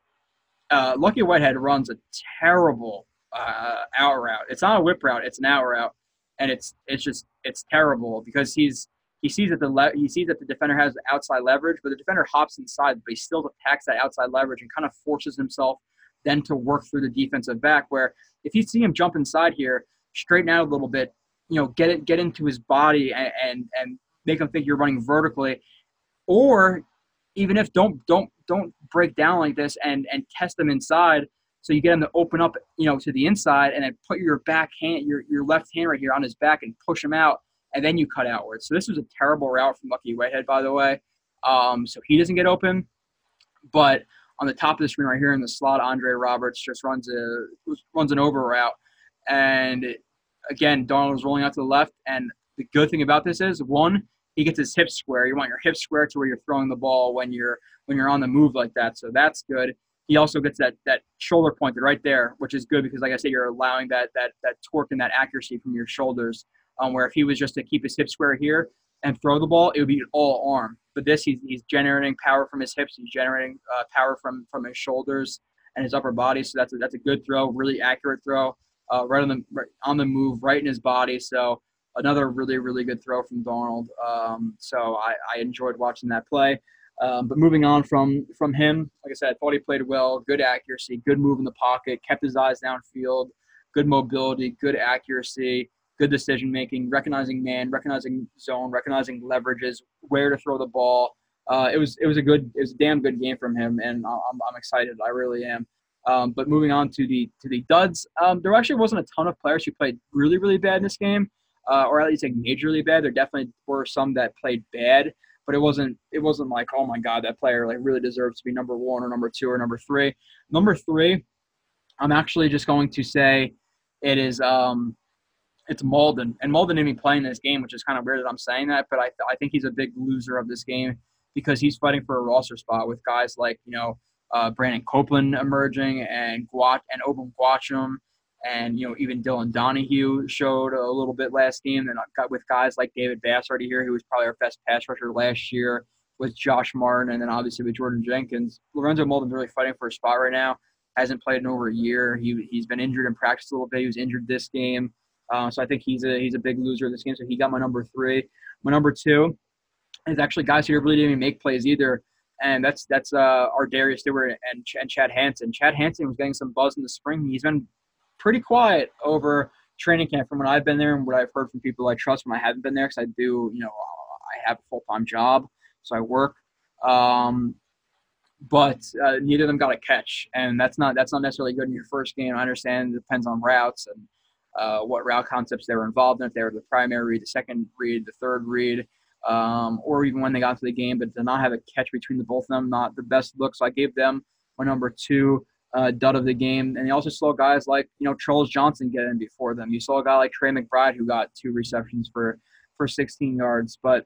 uh, Lucky Whitehead runs a terrible uh, out route. It's not a whip route; it's an out route, and it's it's just it's terrible because he's he sees that the le- he sees that the defender has outside leverage, but the defender hops inside, but he still attacks that outside leverage and kind of forces himself then to work through the defensive back. Where if you see him jump inside here, straighten out a little bit, you know, get it get into his body and and, and make him think you're running vertically or even if don't don't don't break down like this and and test them inside so you get him to open up you know to the inside and then put your back hand your, your left hand right here on his back and push him out and then you cut outwards so this was a terrible route from lucky whitehead by the way um, so he doesn't get open but on the top of the screen right here in the slot andre roberts just runs a runs an over route and again Darnold is rolling out to the left and the good thing about this is one he gets his hips square. You want your hips square to where you're throwing the ball when you're when you're on the move like that. So that's good. He also gets that that shoulder pointed right there, which is good because, like I said, you're allowing that that that torque and that accuracy from your shoulders. Um, where if he was just to keep his hips square here and throw the ball, it would be all arm. But this, he's, he's generating power from his hips. He's generating uh, power from from his shoulders and his upper body. So that's a, that's a good throw, really accurate throw, uh, right on the right on the move, right in his body. So another really, really good throw from Darnold. Um, so I, I, enjoyed watching that play. Um, but moving on from from him, like I said, I thought he played well, good accuracy, good move in the pocket, kept his eyes downfield, good mobility, good accuracy, good decision making, recognizing man, recognizing zone, recognizing leverages, where to throw the ball. uh, it was it was a good it was a damn good game from him, and I'm, I'm excited. I really am. Um, but moving on to the to the duds, um, there actually wasn't a ton of players who played really really bad in this game, uh, or at least like majorly bad. There definitely were some that played bad, but it wasn't it wasn't like oh my god that player like really deserves to be number one or number two or number three. Number three, I'm actually just going to say it is um, it's Mauldin, and Mauldin didn't even play in this game, which is kind of weird that I'm saying that, but I I think he's a big loser of this game because he's fighting for a roster spot with guys like you know uh, Brandon Copeland emerging and Guat and Obum Gwacham and you know even Dylan Donahue showed a little bit last game. And I got with guys like David Bass already here, who was probably our best pass rusher last year, with Josh Martin, and then obviously with Jordan Jenkins. Lorenzo Mauldin's really fighting for a spot right now. Hasn't played in over a year. He he's been injured in practice a little bit. He was injured this game, uh, so I think he's a he's a big loser in this game. So he got my number three. My number two is actually guys who really didn't even make plays either and that's that's uh, ArDarius Stewart and, and Chad Hansen. Chad Hansen was getting some buzz in the spring. He's been pretty quiet over training camp from when I've been there and what I've heard from people I trust when I haven't been there because I do, you know, I have a full time job, so I work. Um, but uh, neither of them got a catch, and that's not that's not necessarily good in your first game. I understand it depends on routes and uh, what route concepts they were involved in. If they were the primary read, the second read, the third read, um, or even when they got to the game, but to not have a catch between the both of them, not the best look. So I gave them my number two uh, dud of the game. And you also saw guys like you know Charles Johnson get in before them. You saw a guy like Tre McBride who got two receptions for for 16 yards. But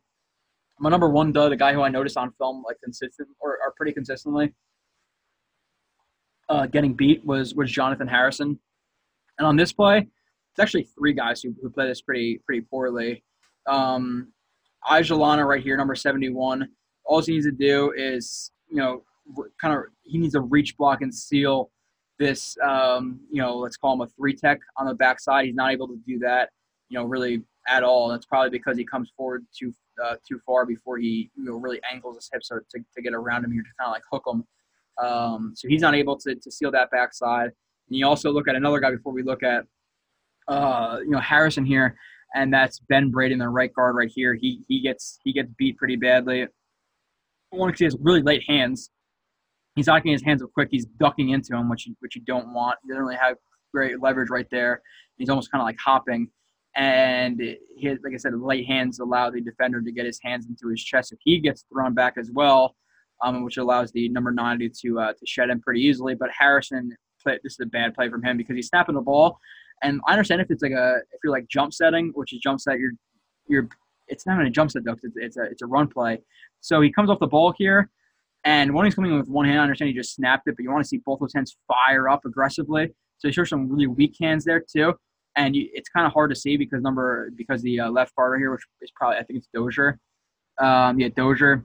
my number one dud, the guy who I noticed on film like consistent or, or pretty consistently uh, getting beat was was Jonathan Harrison. And on this play, it's actually three guys who, who play this pretty pretty poorly. Um, Ajalana right here, number 71. All he needs to do is, you know, kind of he needs to reach block and seal this, um, you know, let's call him a three tech on the backside. He's not able to do that, you know, really at all. That's probably because he comes forward too uh, too far before he you know really angles his hips to, to get around him here to kind of like hook him. Um, so he's not able to, to seal that backside. And you also look at another guy before we look at uh, you know Harrison here and that's Ben Braden, the right guard right here. He he gets he gets beat pretty badly. One because he has really late hands. He's not getting his hands up quick. He's ducking into him, which you, which you don't want. He doesn't really have great leverage right there. He's almost kind of like hopping, and he, like I said, late hands allow the defender to get his hands into his chest if he gets thrown back as well, um, which allows the number ninety to uh, to shed him pretty easily. But Harrison, play, this is a bad play from him because he's snapping the ball and I understand if it's like a if you're like jump setting, which is jump set, you're you're it's not a jump set though, it's, it's a it's a run play. So he comes off the ball here, and when he's coming in with one hand, I understand he just snapped it, but you want to see both those hands fire up aggressively. So he shows some really weak hands there too, and you, it's kind of hard to see because number because the uh, left guard right here, which is probably I think it's Dozier. Um, yeah, Dozier.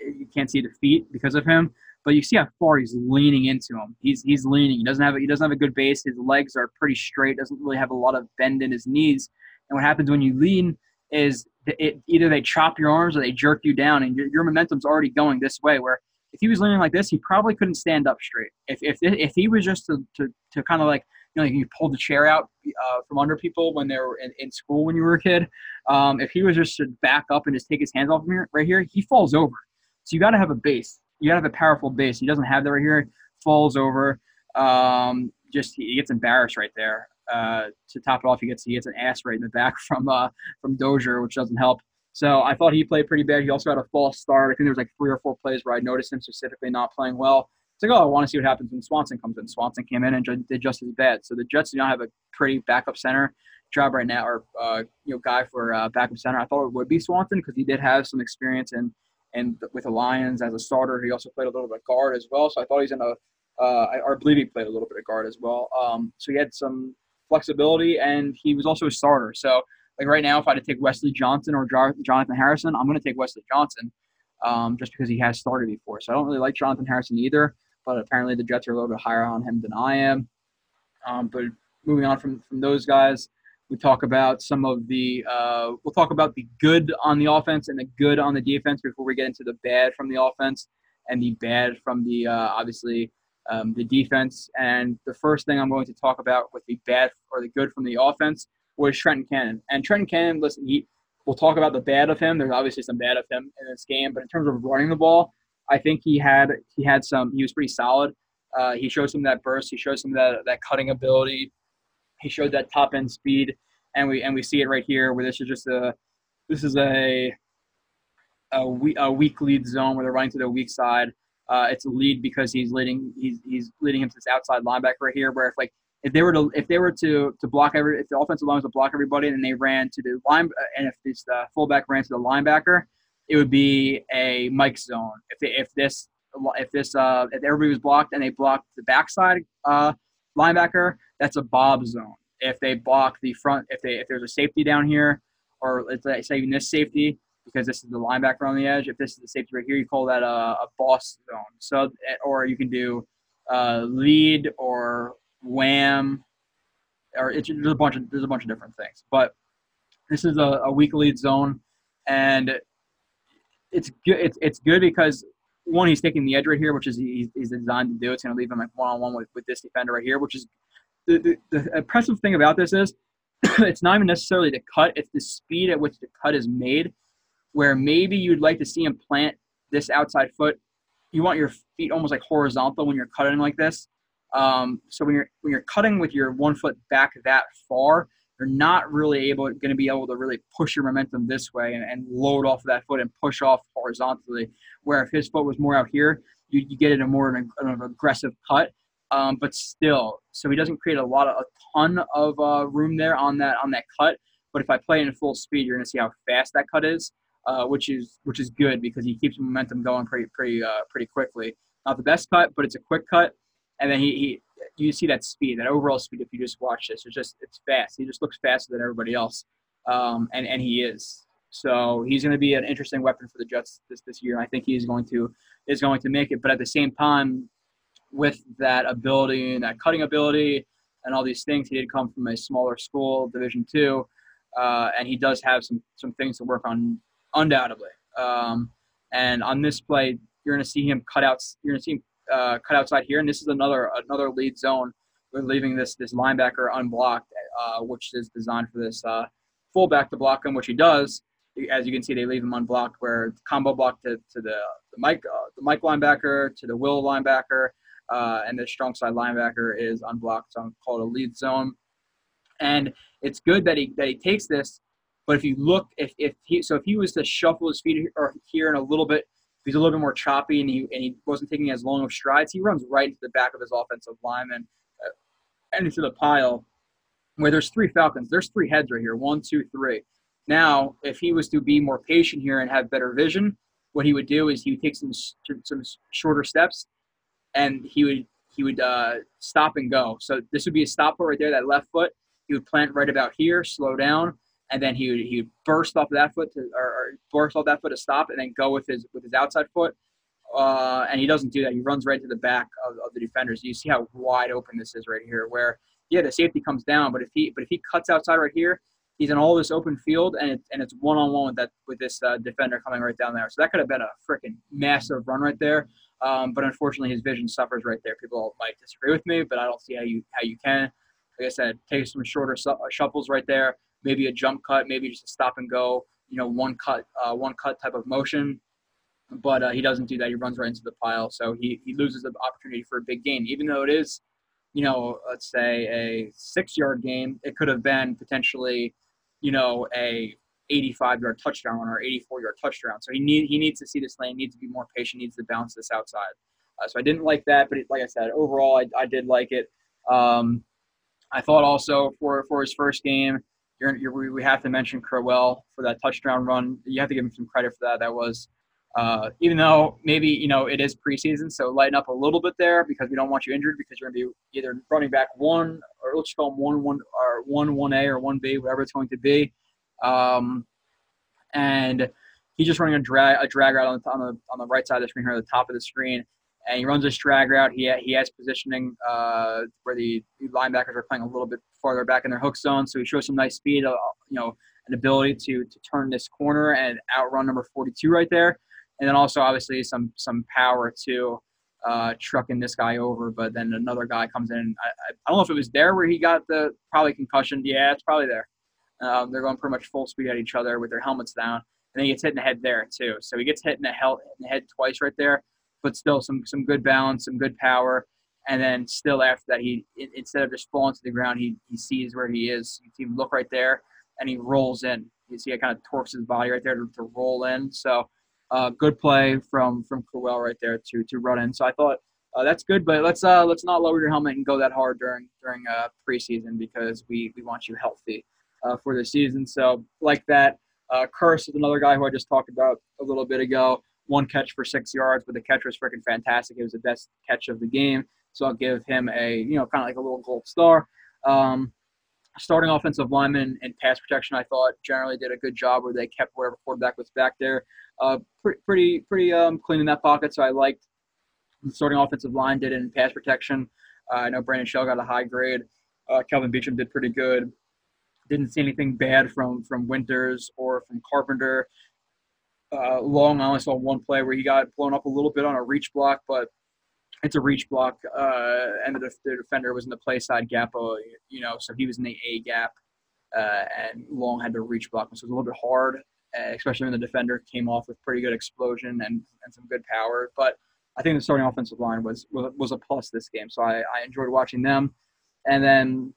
You can't see the feet because of him but you see how far he's leaning into him. He's he's leaning. He doesn't have a, he doesn't have a good base. His legs are pretty straight. Doesn't really have a lot of bend in his knees. And what happens when you lean is it, either they chop your arms or they jerk you down, and your, your momentum's already going this way. Where if he was leaning like this, he probably couldn't stand up straight. If if if he was just to to, to kind of like you know you pull the chair out uh, from under people when they were in, in school when you were a kid, um, if he was just to back up and just take his hands off here, right here, he falls over. So you got to have a base you gotta have a powerful base. He doesn't have that right here. Falls over. Um, just he gets embarrassed right there. Uh, to top it off, he gets he gets an ass right in the back from uh, from Dozier, which doesn't help. So I thought he played pretty bad. He also had a false start. I think there was like three or four plays where I noticed him specifically not playing well. It's like, oh, I want to see what happens when Swanson comes in. Swanson came in and did just as bad. So the Jets do not have a pretty backup center job right now, or uh, you know, guy for uh, backup center. I thought it would be Swanson because he did have some experience in and with the Lions as a starter. He also played a little bit of guard as well. So I thought he's in a, uh, I, I believe he played a little bit of guard as well. Um, so he had some flexibility, and he was also a starter. So like right now, if I had to take Wesley Johnson or Jonathan Harrison, I'm going to take Wesley Johnson um, just because he has started before. So I don't really like Jonathan Harrison either, but apparently the Jets are a little bit higher on him than I am. Um, but moving on from from those guys, we talk about some of the uh, we'll talk about the good on the offense and the good on the defense before we get into the bad from the offense and the bad from the uh, obviously um, the defense. And the first thing I'm going to talk about with the bad or the good from the offense was Trenton Cannon. And Trenton Cannon, listen, he we'll talk about the bad of him. There's obviously some bad of him in this game, but in terms of running the ball, I think he had he had some. He was pretty solid. Uh, he showed some that burst. He showed some that that cutting ability. He showed that top end speed, and we and we see it right here where this is just a this is a a, weak, a weak lead zone where they're running to the weak side. Uh, it's a lead because he's leading he's he's leading him to this outside linebacker right here. Where if like if they were to if they were to to block every if the offensive line was to block everybody and they ran to the line and if this uh, fullback ran to the linebacker, it would be a Mike zone. If they, if this if this uh, if everybody was blocked and they blocked the backside uh, linebacker, that's a Bob zone. If they block the front, if they if there's a safety down here, or let's say even this safety, because this is the linebacker on the edge. If this is the safety right here, you call that a, a boss zone. So, or you can do uh, lead or wham, or it's there's a bunch of there's a bunch of different things. But this is a, a weak lead zone, and it's good. It's, it's good because one, he's taking the edge right here, which is he's, he's designed to do. It's going to leave him like one on one with with this defender right here, which is the, the, the impressive thing about this is it's not even necessarily the cut; it's the speed at which the cut is made. Where maybe you'd like to see him plant this outside foot, you want your feet almost like horizontal when you're cutting like this. Um, so when you're when you're cutting with your one foot back that far, you're not really able going to be able to really push your momentum this way and, and load off of that foot and push off horizontally. Where if his foot was more out here, you, you get it a more an, an aggressive cut. Um, but still, so he doesn't create a lot of a ton of uh, room there on that on that cut. But if I play in full speed, you're to see how fast that cut is, uh, which is which is good because he keeps momentum going pretty pretty uh, pretty quickly. Not the best cut, but it's a quick cut and then he, he you see that speed, that overall speed. If you just watch this, it's just it's fast. He just looks faster than everybody else, um, and and he is. So he's going to be an interesting weapon for the Jets this this year. I think he's going to is going to make it. But at the same time, with that ability and that cutting ability and all these things, he did come from a smaller school, Division two, uh, and he does have some some things to work on, undoubtedly. Um, and on this play, you're going to see him cut out. You're going to see him uh, cut outside here, and this is another another lead zone. We're leaving this this linebacker unblocked, uh, which is designed for this uh, fullback to block him, which he does. As you can see, they leave him unblocked, where combo block to, to the the Mike uh, the Mike linebacker to the Will linebacker, uh, and the strong side linebacker is unblocked. So I'm called a lead zone, and it's good that he that he takes this. But if you look, if, if he so if he was to shuffle his feet or here in a little bit he's a little bit more choppy and he, and he wasn't taking as long of strides, he runs right into the back of his offensive lineman uh, and into the pile where there's three Falcons. There's three heads right here one, two, three. Now, if he was to be more patient here and have better vision, what he would do is he would take some some shorter steps, and he would he would uh, stop and go. So this would be a stop foot right there, that left foot. He would plant right about here, slow down, and then he would he would burst off that foot to or, or burst off that foot to stop, and then go with his with his outside foot. Uh, and he doesn't do that. He runs right to the back of, of the defenders. You see how wide open this is right here. Where yeah, the safety comes down, but if he but if he cuts outside right here, he's in all this open field, and it's and it's one on one with that with this uh, defender coming right down there. So that could have been a freaking massive run right there. Um, but unfortunately, his vision suffers right there. People might disagree with me, but I don't see how you how you can. Like I said, take some shorter su- shuffles right there maybe a jump cut, maybe just a stop and go, you know, one cut, uh, one cut type of motion. But uh, he doesn't do that. He runs right into the pile, so he, he loses the opportunity for a big gain. Even though it is, you know, let's say a six-yard game, it could have been potentially, you know, a 85-yard touchdown or 84-yard touchdown. So he need he needs to see this lane, needs to be more patient, needs to bounce this outside. Uh, so I didn't like that, but it, like I said, overall I, I did like it. Um, I thought also for for his first game, you're, you're, we have to mention Crowell for that touchdown run. You have to give him some credit for that. That was, uh, even though maybe you know it is preseason, so lighten up a little bit there because we don't want you injured because you're going to be either running back one or let's call them one one or one one A or one B, whatever it's going to be. Um, and he's just running a drag a drag route on the, on the on the right side of the screen here, at the top of the screen, and he runs this drag route. He he has positioning uh, where the linebackers are playing a little bit farther back in their hook zone. So he shows some nice speed, uh, you know, an ability to to turn this corner and outrun number 42 right there. And then also obviously some some power to uh, trucking this guy over. But then another guy comes in. I, I don't know if it was there where he got the probably concussion. Yeah, it's probably there. Um, they're going pretty much full speed at each other with their helmets down, and he gets hit in the head there too. So he gets hit in the, in the head twice right there, but still some some good balance, some good power, and then still after that, he instead of just falling to the ground, he he sees where he is. You see look right there, and he rolls in. You see it kind of torques his body right there to, to roll in. So uh, good play from from Crowell right there to to run in. So I thought uh, that's good, but let's uh, let's not lower your helmet and go that hard during during uh, preseason because we we want you healthy uh, for the season. So like that. Uh, Kearse is another guy who I just talked about a little bit ago. One catch for six yards, but the catch was freaking fantastic. It was the best catch of the game. So I'll give him a you know kind of like a little gold star. Um, starting offensive lineman and pass protection, I thought generally did a good job where they kept whatever quarterback was back there uh, pretty pretty, pretty um, clean in that pocket. So I liked the starting offensive line did in pass protection. Uh, I know Brandon Shell got a high grade. Uh, Kelvin Beachum did pretty good. Didn't see anything bad from from Winters or from Carpenter. Uh, Long, I only saw one play where he got blown up a little bit on a reach block, but it's a reach block, uh, and the, the, defender was in the play side gap, uh, you know, so he was in the A gap, uh, and Long had to reach block, so it was a little bit hard, uh, especially when the defender came off with pretty good explosion and, and some good power. But I think the starting offensive line was was, was a plus this game, so I, I enjoyed watching them, and then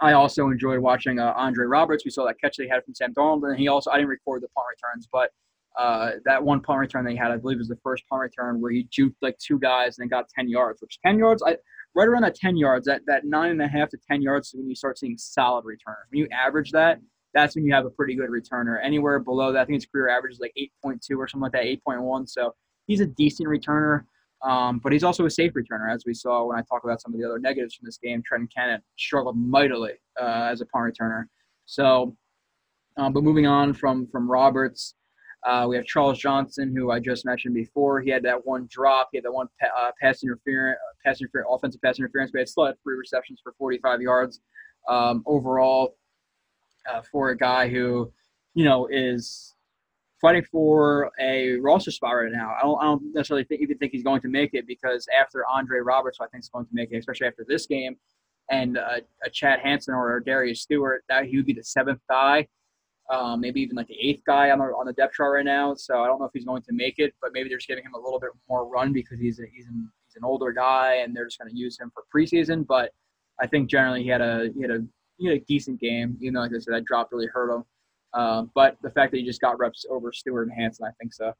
I also enjoyed watching uh, Andre Roberts. We saw that catch they had from Sam Darnold, and he also I didn't record the punt returns, but uh, that one punt return they had, I believe, was the first punt return where he juked like two guys and then got 10 yards, which 10 yards, I, right around that 10 yards, that, that nine and a half to 10 yards when you start seeing solid returners. When you average that, that's when you have a pretty good returner. Anywhere below that, I think his career average is like 8.2 or something like that, 8.1. So he's a decent returner, um, but he's also a safe returner, as we saw when I talk about some of the other negatives from this game. Trenton Cannon struggled mightily uh, as a punt returner. So, um, but moving on from from Roberts, uh, we have Charles Johnson, who I just mentioned before. He had that one drop. He had that one uh, pass interference, pass interference, offensive pass interference. But he still had three receptions for 45 yards um, overall uh, for a guy who, you know, is fighting for a roster spot right now. I don't, I don't necessarily think, even think he's going to make it because after Andre Roberts, I think is going to make it, especially after this game, and uh, a Chad Hansen or a Darius Stewart, that he would be the seventh guy um, maybe even like the eighth guy on the on the depth chart right now. So I don't know if he's going to make it, but maybe they're just giving him a little bit more run because he's a, he's an, he's an older guy and they're just going to use him for preseason. But I think generally he had a he had a he had a decent game. You know, like I said, that drop really hurt him. Uh, but the fact that he just got reps over Stewart and Hansen, I think so.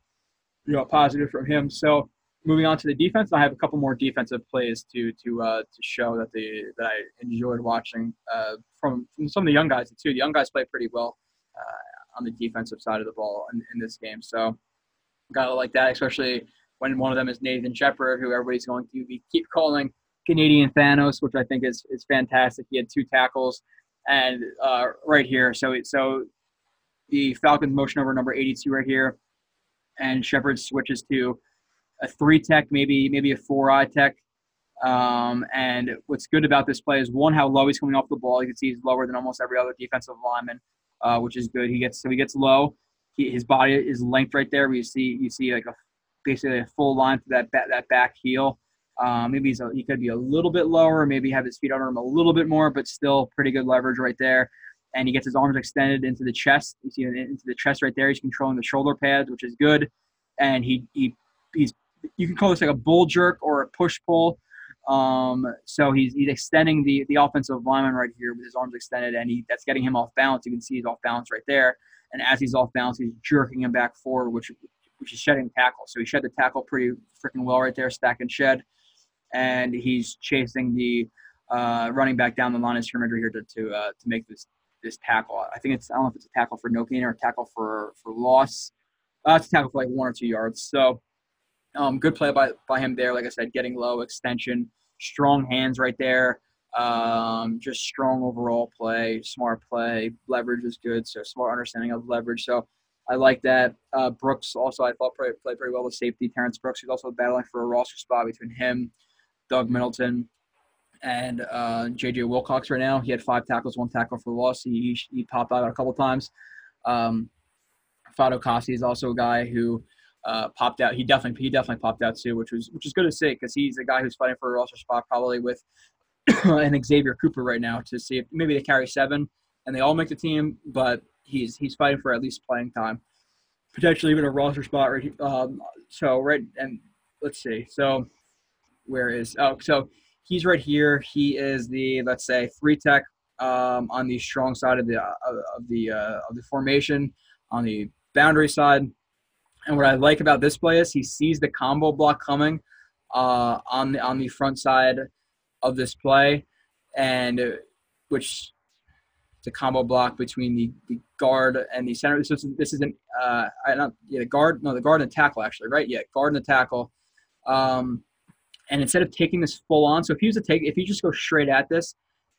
You know, positive from him. So moving on to the defense, I have a couple more defensive plays to to uh, to show that the that I enjoyed watching uh, from, from some of the young guys too. The young guys play pretty well on the defensive side of the ball in, in this game. So, gotta like that, especially when one of them is Nathan Shepherd, who everybody's going to be keep calling Canadian Thanos, which I think is is fantastic. He had two tackles, and uh, right here, so so the Falcons motion over number 82 right here, and Shepherd switches to a three tech, maybe maybe a four eye tech. Um, and what's good about this play is one, how low he's coming off the ball. You can see he's lower than almost every other defensive lineman uh, which is good. He gets so he gets low. He, his body is length right there. You see you see like a basically a full line to that back, that back heel. Um, maybe he's a, he could be a little bit lower, maybe have his feet under him a little bit more, but still pretty good leverage right there. And he gets his arms extended into the chest. You see into the chest right there. He's controlling the shoulder pads, which is good. And he he he's you can call this like a bull jerk or a push pull. Um, so he's, he's extending the, the offensive lineman right here with his arms extended, and he that's getting him off balance. You can see he's off balance right there. And as he's off balance, he's jerking him back forward, which which is shedding tackle. So he shed the tackle pretty freaking well right there, stack and shed, and he's chasing the uh, running back down the line of scrimmage here to to, uh, to make this this tackle. I think it's I don't know if it's a tackle for no gain or a tackle for for loss. Uh, it's a tackle for like one or two yards. So um, good play by, by him there. Like I said, getting low extension, strong hands right there. Um, just strong overall play, smart play. Leverage is good, so smart understanding of leverage. So I like that. Uh, Brooks also I thought played, played very well with safety. Terrence Brooks, he's also battling for a roster spot between him, Doug Middleton, and uh, J.J. Wilcox right now. He had five tackles, one tackle for loss. He, he popped out a couple times. Um, Fatukasi is also a guy who – uh, popped out. He definitely he definitely popped out too, which was which is good to see because he's a guy who's fighting for a roster spot probably with an Xavier Cooper right now to see if maybe they carry seven. and they all make the team, but he's he's fighting for at least playing time, potentially even a roster spot. Right. Um, so right and let's see. So where is oh so he's right here. He is the let's say three tech um, on the strong side of the of the uh, of the formation on the boundary side. And what I like about this play is he sees the combo block coming uh, on the on the front side of this play, and which the combo block between the, the guard and the center. This is isn't uh, not yeah the guard no the guard and the tackle actually right yeah guard and the tackle. Um, and instead of taking this full on, so if he was to take if you just go straight at this,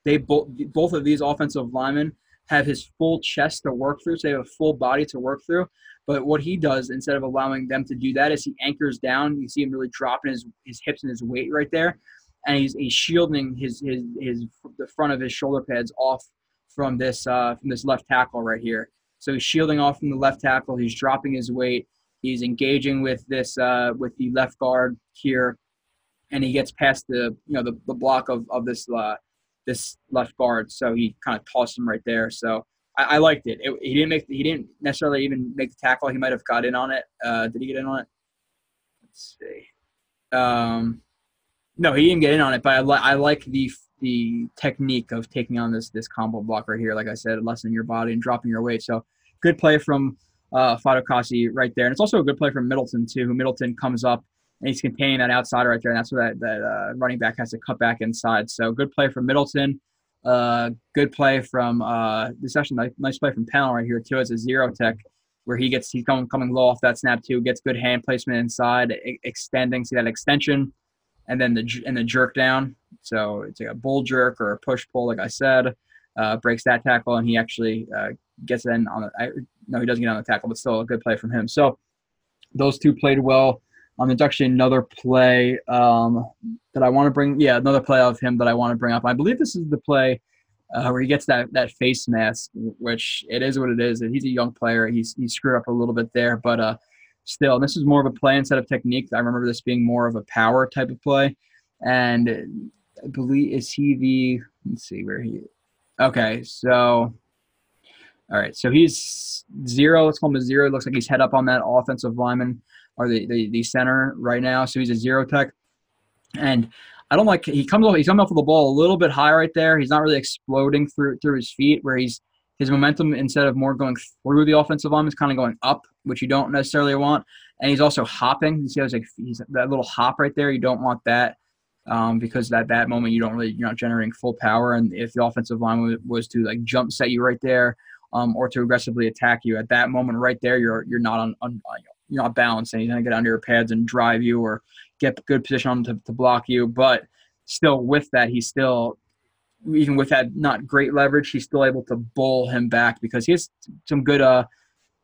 they both both of these offensive linemen have his full chest to work through, so they have a full body to work through. But what he does instead of allowing them to do that is he anchors down. You see him really dropping his, his hips and his weight right there, and he's, he's shielding his, his his the front of his shoulder pads off from this uh, from this left tackle right here. So he's shielding off from the left tackle. He's dropping his weight. He's engaging with this uh, with the left guard here, and he gets past the you know the, the block of of this uh, this left guard. So he kind of tossed him right there. So I, I liked it. it. He didn't make he didn't necessarily even make the tackle. He might have got in on it. Uh, did he get in on it? Let's see. Um, no, he didn't get in on it. But I, li- I like the the technique of taking on this this combo block right here. Like I said, lessening your body and dropping your weight. So good play from uh, Fatukasi right there, and it's also a good play from Middleton too. Middleton comes up and he's containing that outside right there, and that's where that, that uh, running back has to cut back inside. So good play from Middleton. Uh, good play from uh, this actually nice, play from Pennel right here too as a zero tech where he gets he's coming coming low off that snap too, gets good hand placement inside, e- extending, see that extension, and then the and the jerk down. So it's like a bull jerk or a push pull, like I said, uh, breaks that tackle, and he actually uh, gets in on the. I, no, he doesn't get on the tackle, but still a good play from him. So those two played well. Um, there's actually another play um, that I want to bring. Yeah, another play of him that I want to bring up. I believe this is the play uh, where he gets that that face mask, which it is what it is. He's a young player. He's he screwed up a little bit there, but uh, still, this is more of a play instead of technique. I remember this being more of a power type of play, and I believe is he the? Let's see where he. Okay, so. All right, so he's zero. Let's call him a zero. Looks like he's head up on that offensive lineman or the, the, the center right now. So he's a zero tech. And I don't like he comes off he's coming off of the ball a little bit high right there. He's not really exploding through through his feet where he's his momentum instead of more going through the offensive line is kind of going up, which you don't necessarily want. And he's also hopping. You see, like he's that little hop right there. You don't want that um, because at that moment you don't really you're not generating full power. And if the offensive line was to like jump set you right there um, or to aggressively attack you at that moment right there, you're you're not on, on you're not balanced and he's going to get under your pads and drive you or get good position on to, to block you. But still, with that, he's still, even with that not great leverage, he's still able to bull him back because he has some good, uh,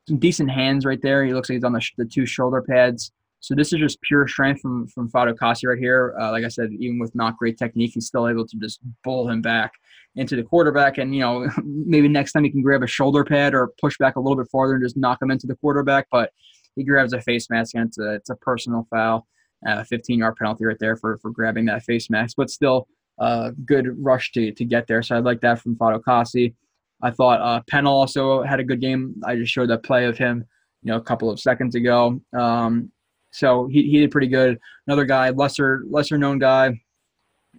some decent hands right there. He looks like he's on the, the two shoulder pads. So this is just pure strength from from Fatukasi right here. Uh, like I said, even with not great technique, he's still able to just bull him back into the quarterback. And you know, maybe next time he can grab a shoulder pad or push back a little bit farther and just knock him into the quarterback. But he grabs a face mask and it's a, it's a personal foul. Uh, 15 yard penalty right there for, for grabbing that face mask, but still a uh, good rush to, to get there. So I like that from Fatukasi. I thought uh, Pennel also had a good game. I just showed that play of him, you know, a couple of seconds ago. Um, so he, he did pretty good. Another guy, lesser lesser known guy,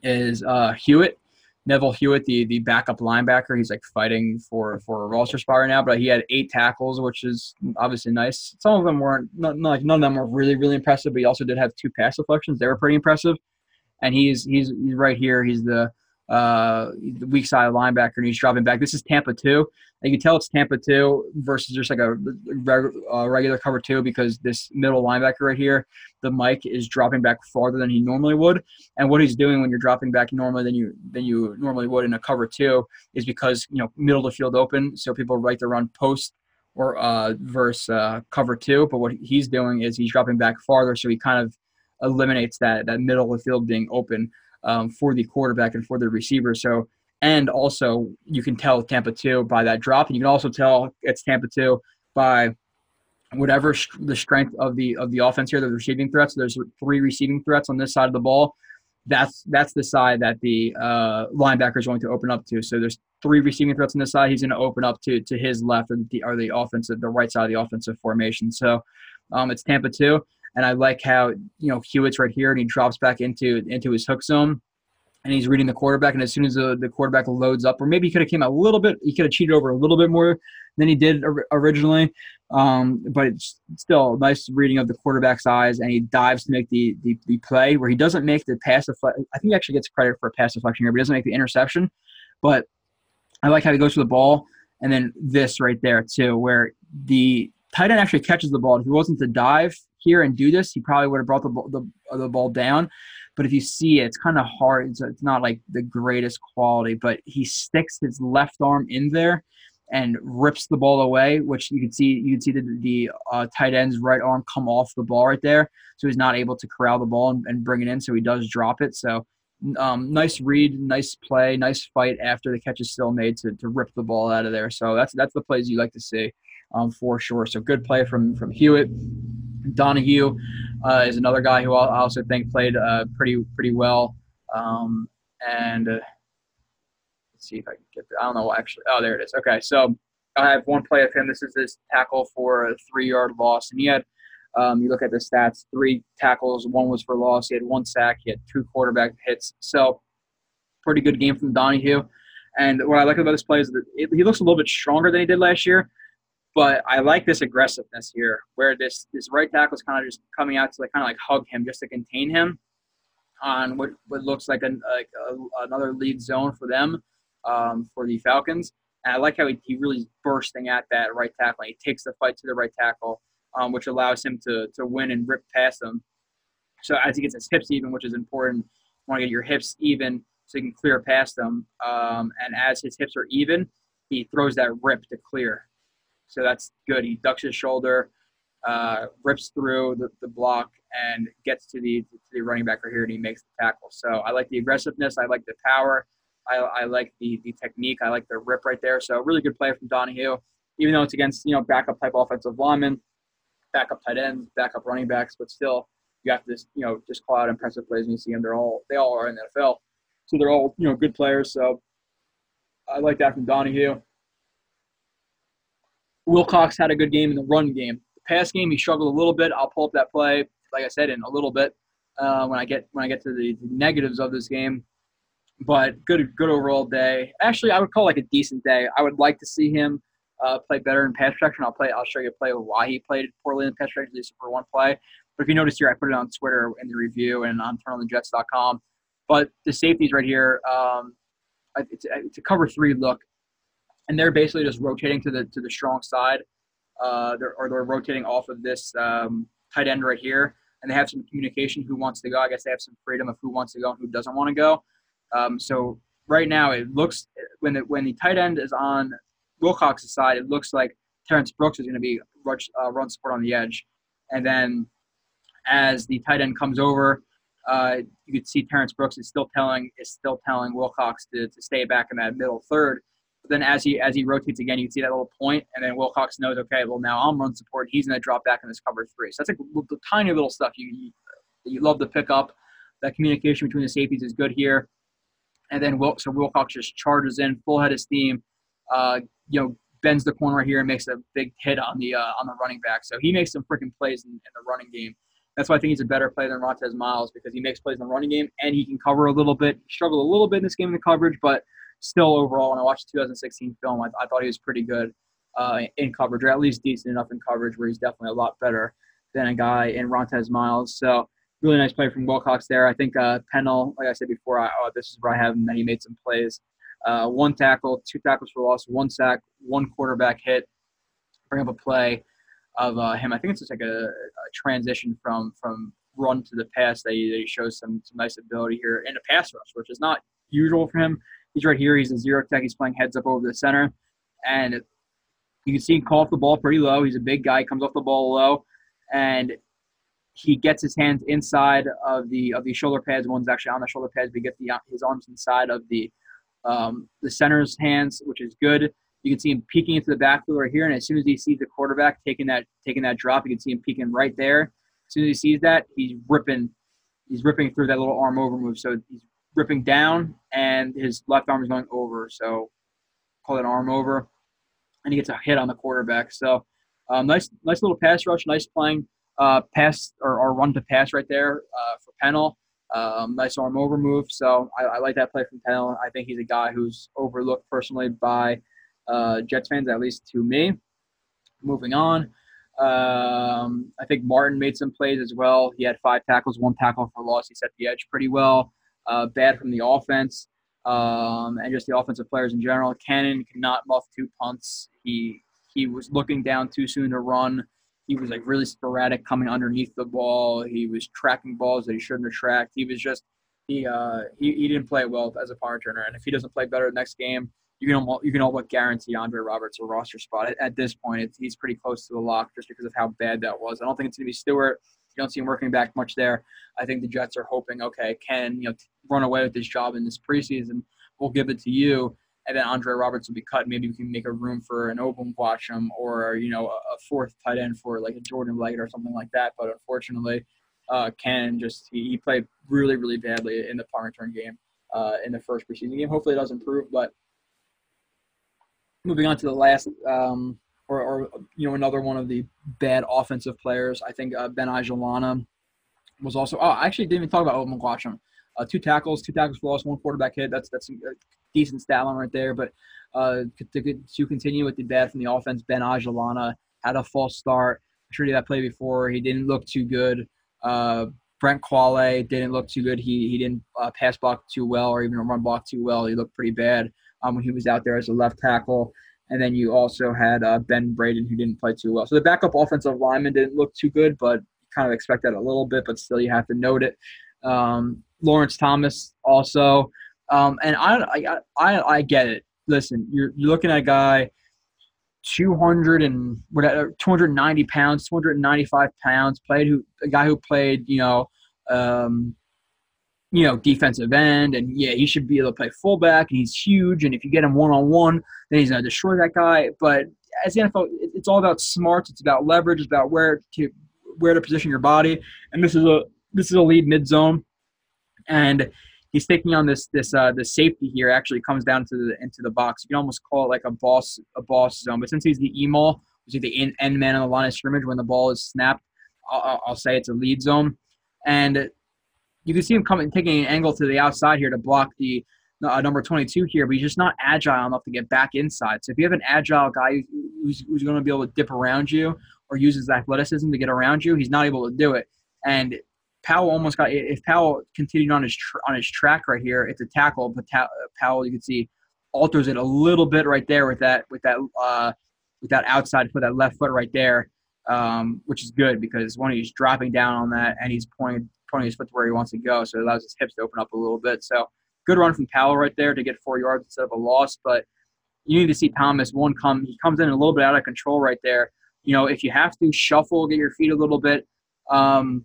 is uh, Hewitt. Neville Hewitt, the the backup linebacker, he's like fighting for for a roster spot right now. But he had eight tackles, which is obviously nice. Some of them weren't not, not, like none of them were really really impressive, but he also did have two pass deflections. They were pretty impressive. And he's he's he's right here. He's the uh, the weak side linebacker, and he's dropping back. This is Tampa two. And you can tell it's Tampa two versus just like a, a regular cover two because this middle linebacker right here, the Mike is dropping back farther than he normally would. And what he's doing when you're dropping back normally than you than you normally would in a cover two is because you know middle of the field open, so people right to run post or uh, versus uh, cover two. But what he's doing is he's dropping back farther, so he kind of eliminates that that middle of the field being open um, for the quarterback and for the receiver. So, and also you can tell Tampa 2 by that drop, and you can also tell it's Tampa 2 by whatever the strength of the of the offense here, the receiving threats. There's three receiving threats on this side of the ball. that's that's the side that the uh, linebacker is going to open up to. So there's three receiving threats on this side. He's going to open up to to his left or the or the offensive, the right side of the offensive formation. So um, it's Tampa two, and I like how you know Hewitt's right here and he drops back into into his hook zone. And he's reading the quarterback, and as soon as the, the quarterback loads up, or maybe he could have came out a little bit, he could have cheated over a little bit more than he did originally. Um, but it's still nice reading of the quarterback's eyes, and he dives to make the, the, the play where he doesn't make the pass deflection. I think he actually gets credit for a pass deflection here, but he doesn't make the interception. But I like how he goes for the ball, and then this right there too, where the tight end actually catches the ball. If he wasn't to dive here and do this, he probably would have brought the the, the ball down. But if you see it, it's kind of hard. It's, it's not like the greatest quality, but he sticks his left arm in there and rips the ball away, which you can see you can see the, the uh, tight end's right arm come off the ball right there, so he's not able to corral the ball and, and bring it in. So he does drop it. So um, nice read, nice play, nice fight after the catch is still made to, to rip the ball out of there. So that's that's the plays you like to see um, for sure. So good play from from Hewitt. Donahue uh, is another guy who I also think played uh, pretty pretty well. Um, and uh, let's see if I can get there. I don't know actually. Oh, there it is. Okay, so I have one play of him. This is his tackle for a three yard loss, and he had. Um, you look at the stats: three tackles, one was for loss. He had one sack. He had two quarterback hits. So, pretty good game from Donahue. And what I like about this play is that it, he looks a little bit stronger than he did last year. But I like this aggressiveness here, where this this right tackle is kind of just coming out to like kind of like hug him just to contain him on what, what looks like, a, like a, another lead zone for them um, for the Falcons. And I like how he, he really is bursting at that right tackle. He takes the fight to the right tackle, um, which allows him to to win and rip past them. So as he gets his hips even, which is important, you want to get your hips even so you can clear past them. Um, and as his hips are even, he throws that rip to clear. So that's good. He ducks his shoulder, uh, rips through the, the block, and gets to the to the running back right here, and he makes the tackle. So I like the aggressiveness. I like the power. I, I like the the technique. I like the rip right there. So really good play from Donahue, even though it's against you know backup type offensive linemen, backup tight ends, backup running backs, but still you have to just you know just call out impressive plays when you see them. They're all they all are in the NFL, so they're all you know good players. So I like that from Donahue. Wilcox had a good game in the run game. The pass game, he struggled a little bit. I'll pull up that play, like I said, in a little bit uh, when I get when I get to the negatives of this game. But good good overall day. Actually, I would call like a decent day. I would like to see him uh, play better in pass protection. I'll play. I'll show you a play of why he played poorly in pass protection, at for one play. But if you notice here, I put it on Twitter in the review and on turnonthejets.com. But the safeties right here, um, it's, it's a cover three look and they're basically just rotating to the to the strong side, uh, they're, or they're rotating off of this um, tight end right here, and they have some communication who wants to go. I guess they have some freedom of who wants to go and who doesn't want to go. Um, so right now, it looks when the when the tight end is on Wilcox's side, it looks like Terrence Brooks is going to be uh, run support on the edge, and then as the tight end comes over. Uh, you could see Terrence Brooks is still telling is still telling Wilcox to, to stay back in that middle third, but then as he as he rotates again, you see that little point, and then Wilcox knows, okay, well now I'm run support. He's going to drop back in this cover three. So that's like the tiny little stuff you, you you love to pick up. That communication between the safeties is good here. And then Wil- so Wilcox just charges in full head of steam. Uh, you know, bends the corner right here and makes a big hit on the uh, on the running back. So he makes some freaking plays in, in, the running game. That's why I think he's a better player than Rontez Miles because he makes plays in the running game and he can cover a little bit. Struggled a little bit in this game in the coverage, but still overall, when I watched the 2016 film, I, I thought he was pretty good uh, in coverage, or at least decent enough in coverage, where he's definitely a lot better than a guy in Rontez Miles. So really nice play from Wilcox there. I think uh, Pennel, like I said before, I, oh, this is where I have him. He made some plays. Uh, one tackle, two tackles for loss, one sack, one quarterback hit. Bring up a play of uh, him. I think it's just like a, a, transition from from run to the pass that he, that he shows some, some nice ability here in a pass rush, which is not usual for him. He's right here. He's a zero tech. He's playing heads up over the center. And you can see him call off the ball pretty low. He's a big guy. He comes off the ball low. And he gets his hands inside of the of the shoulder pads. One's actually on the shoulder pads, but he gets the, his arms inside of the um, the center's hands, which is good. You can see him peeking into the backfield right here, and as soon as he sees the quarterback taking that taking that drop, you can see him peeking right there. As soon as he sees that, he's ripping he's ripping through that little arm over move. So he's ripping down, and his left arm is going over. So call it arm over, and he gets a hit on the quarterback. So um, nice, nice little pass rush, nice playing uh, pass or, or run to pass right there uh, for Pennel. Um, nice arm over move. So I, I, like that play from Pennel. I think he's a guy who's overlooked personally by uh, Jets fans, at least to me. Moving on. Um, I think Martin made some plays as well. He had five tackles, one tackle for loss. He set the edge pretty well. Uh, bad from the offense um, and just the offensive players in general. Cannon cannot muff two punts. He he was looking down too soon to run. He was like really sporadic coming underneath the ball. He was tracking balls that he shouldn't have tracked. He was just he uh he, he didn't play well as a punt returner. And if he doesn't play better next game, you can almost, you can almost guarantee Andre Roberts a roster spot. At, at this point, he's pretty close to the lock just because of how bad that was. I don't think it's going to be Stewart. You don't see him working back much there. I think the Jets are hoping, okay, can you know run away with this job in this preseason? We'll give it to you, and then Andre Roberts will be cut. Maybe we can make a room for an Obum Gwacham or you know a fourth tight end for like a Jordan Leggett or something like that. But unfortunately, uh, Ken just he, he played really really badly in the punt return game uh, in the first preseason game. Hopefully, it does improve, but moving on to the last, um, or, or, you know, another one of the bad offensive players. I think uh, Ben Ijalana was also. Oh, I actually didn't even talk about Obum Gwacham. Uh, two tackles, two tackles for loss, one quarterback hit. That's that's a decent stat line right there. But uh, to, to continue with the bad from the offense, Ben Ijalana had a false start. He that play before. He didn't look too good. Uh, Brent Qvale didn't look too good. He he didn't uh, pass block too well or even run block too well. He looked pretty bad um, when he was out there as a left tackle. And then you also had uh, Ben Braden, who didn't play too well. So the backup offensive lineman didn't look too good, but kind of expect that a little bit, but still you have to note it. Um, Lawrence Thomas also. Um, and I, I, I, I get it. Listen, you're, you're looking at a guy 200 and whatever, 290 pounds, 295 pounds, played who a guy who played, you know, um, you know, defensive end, and yeah, he should be able to play fullback, and he's huge, and if you get him one on one, then he's gonna destroy that guy. But as the NFL, it's all about smarts. It's about leverage. It's about where to where to position your body, and this is a this is a lead mid zone, and he's taking on this this uh the safety here. Actually, comes down to the into the box. You can almost call it like a boss a boss zone, but since he's the emo, which is the end man on the line of scrimmage when the ball is snapped, I'll, I'll say it's a lead zone, and you can see him coming, taking an angle to the outside here to block the uh, number 22 here, but he's just not agile enough to get back inside. So if you have an agile guy who's, who's going to be able to dip around you or use his athleticism to get around you, he's not able to do it. And Powell almost got. If Powell continued on his tr- on his track right here, it's a tackle. But ta- Powell, you can see, alters it a little bit right there with that with that uh, with that outside foot, that left foot right there, um, which is good because when he's dropping down on that and he's pointing pointing his foot to where he wants to go, so it allows his hips to open up a little bit. So good run from Powell right there to get four yards instead of a loss. But you need to see Thomas one come. He comes in a little bit out of control right there. You know, if you have to shuffle, get your feet a little bit, um,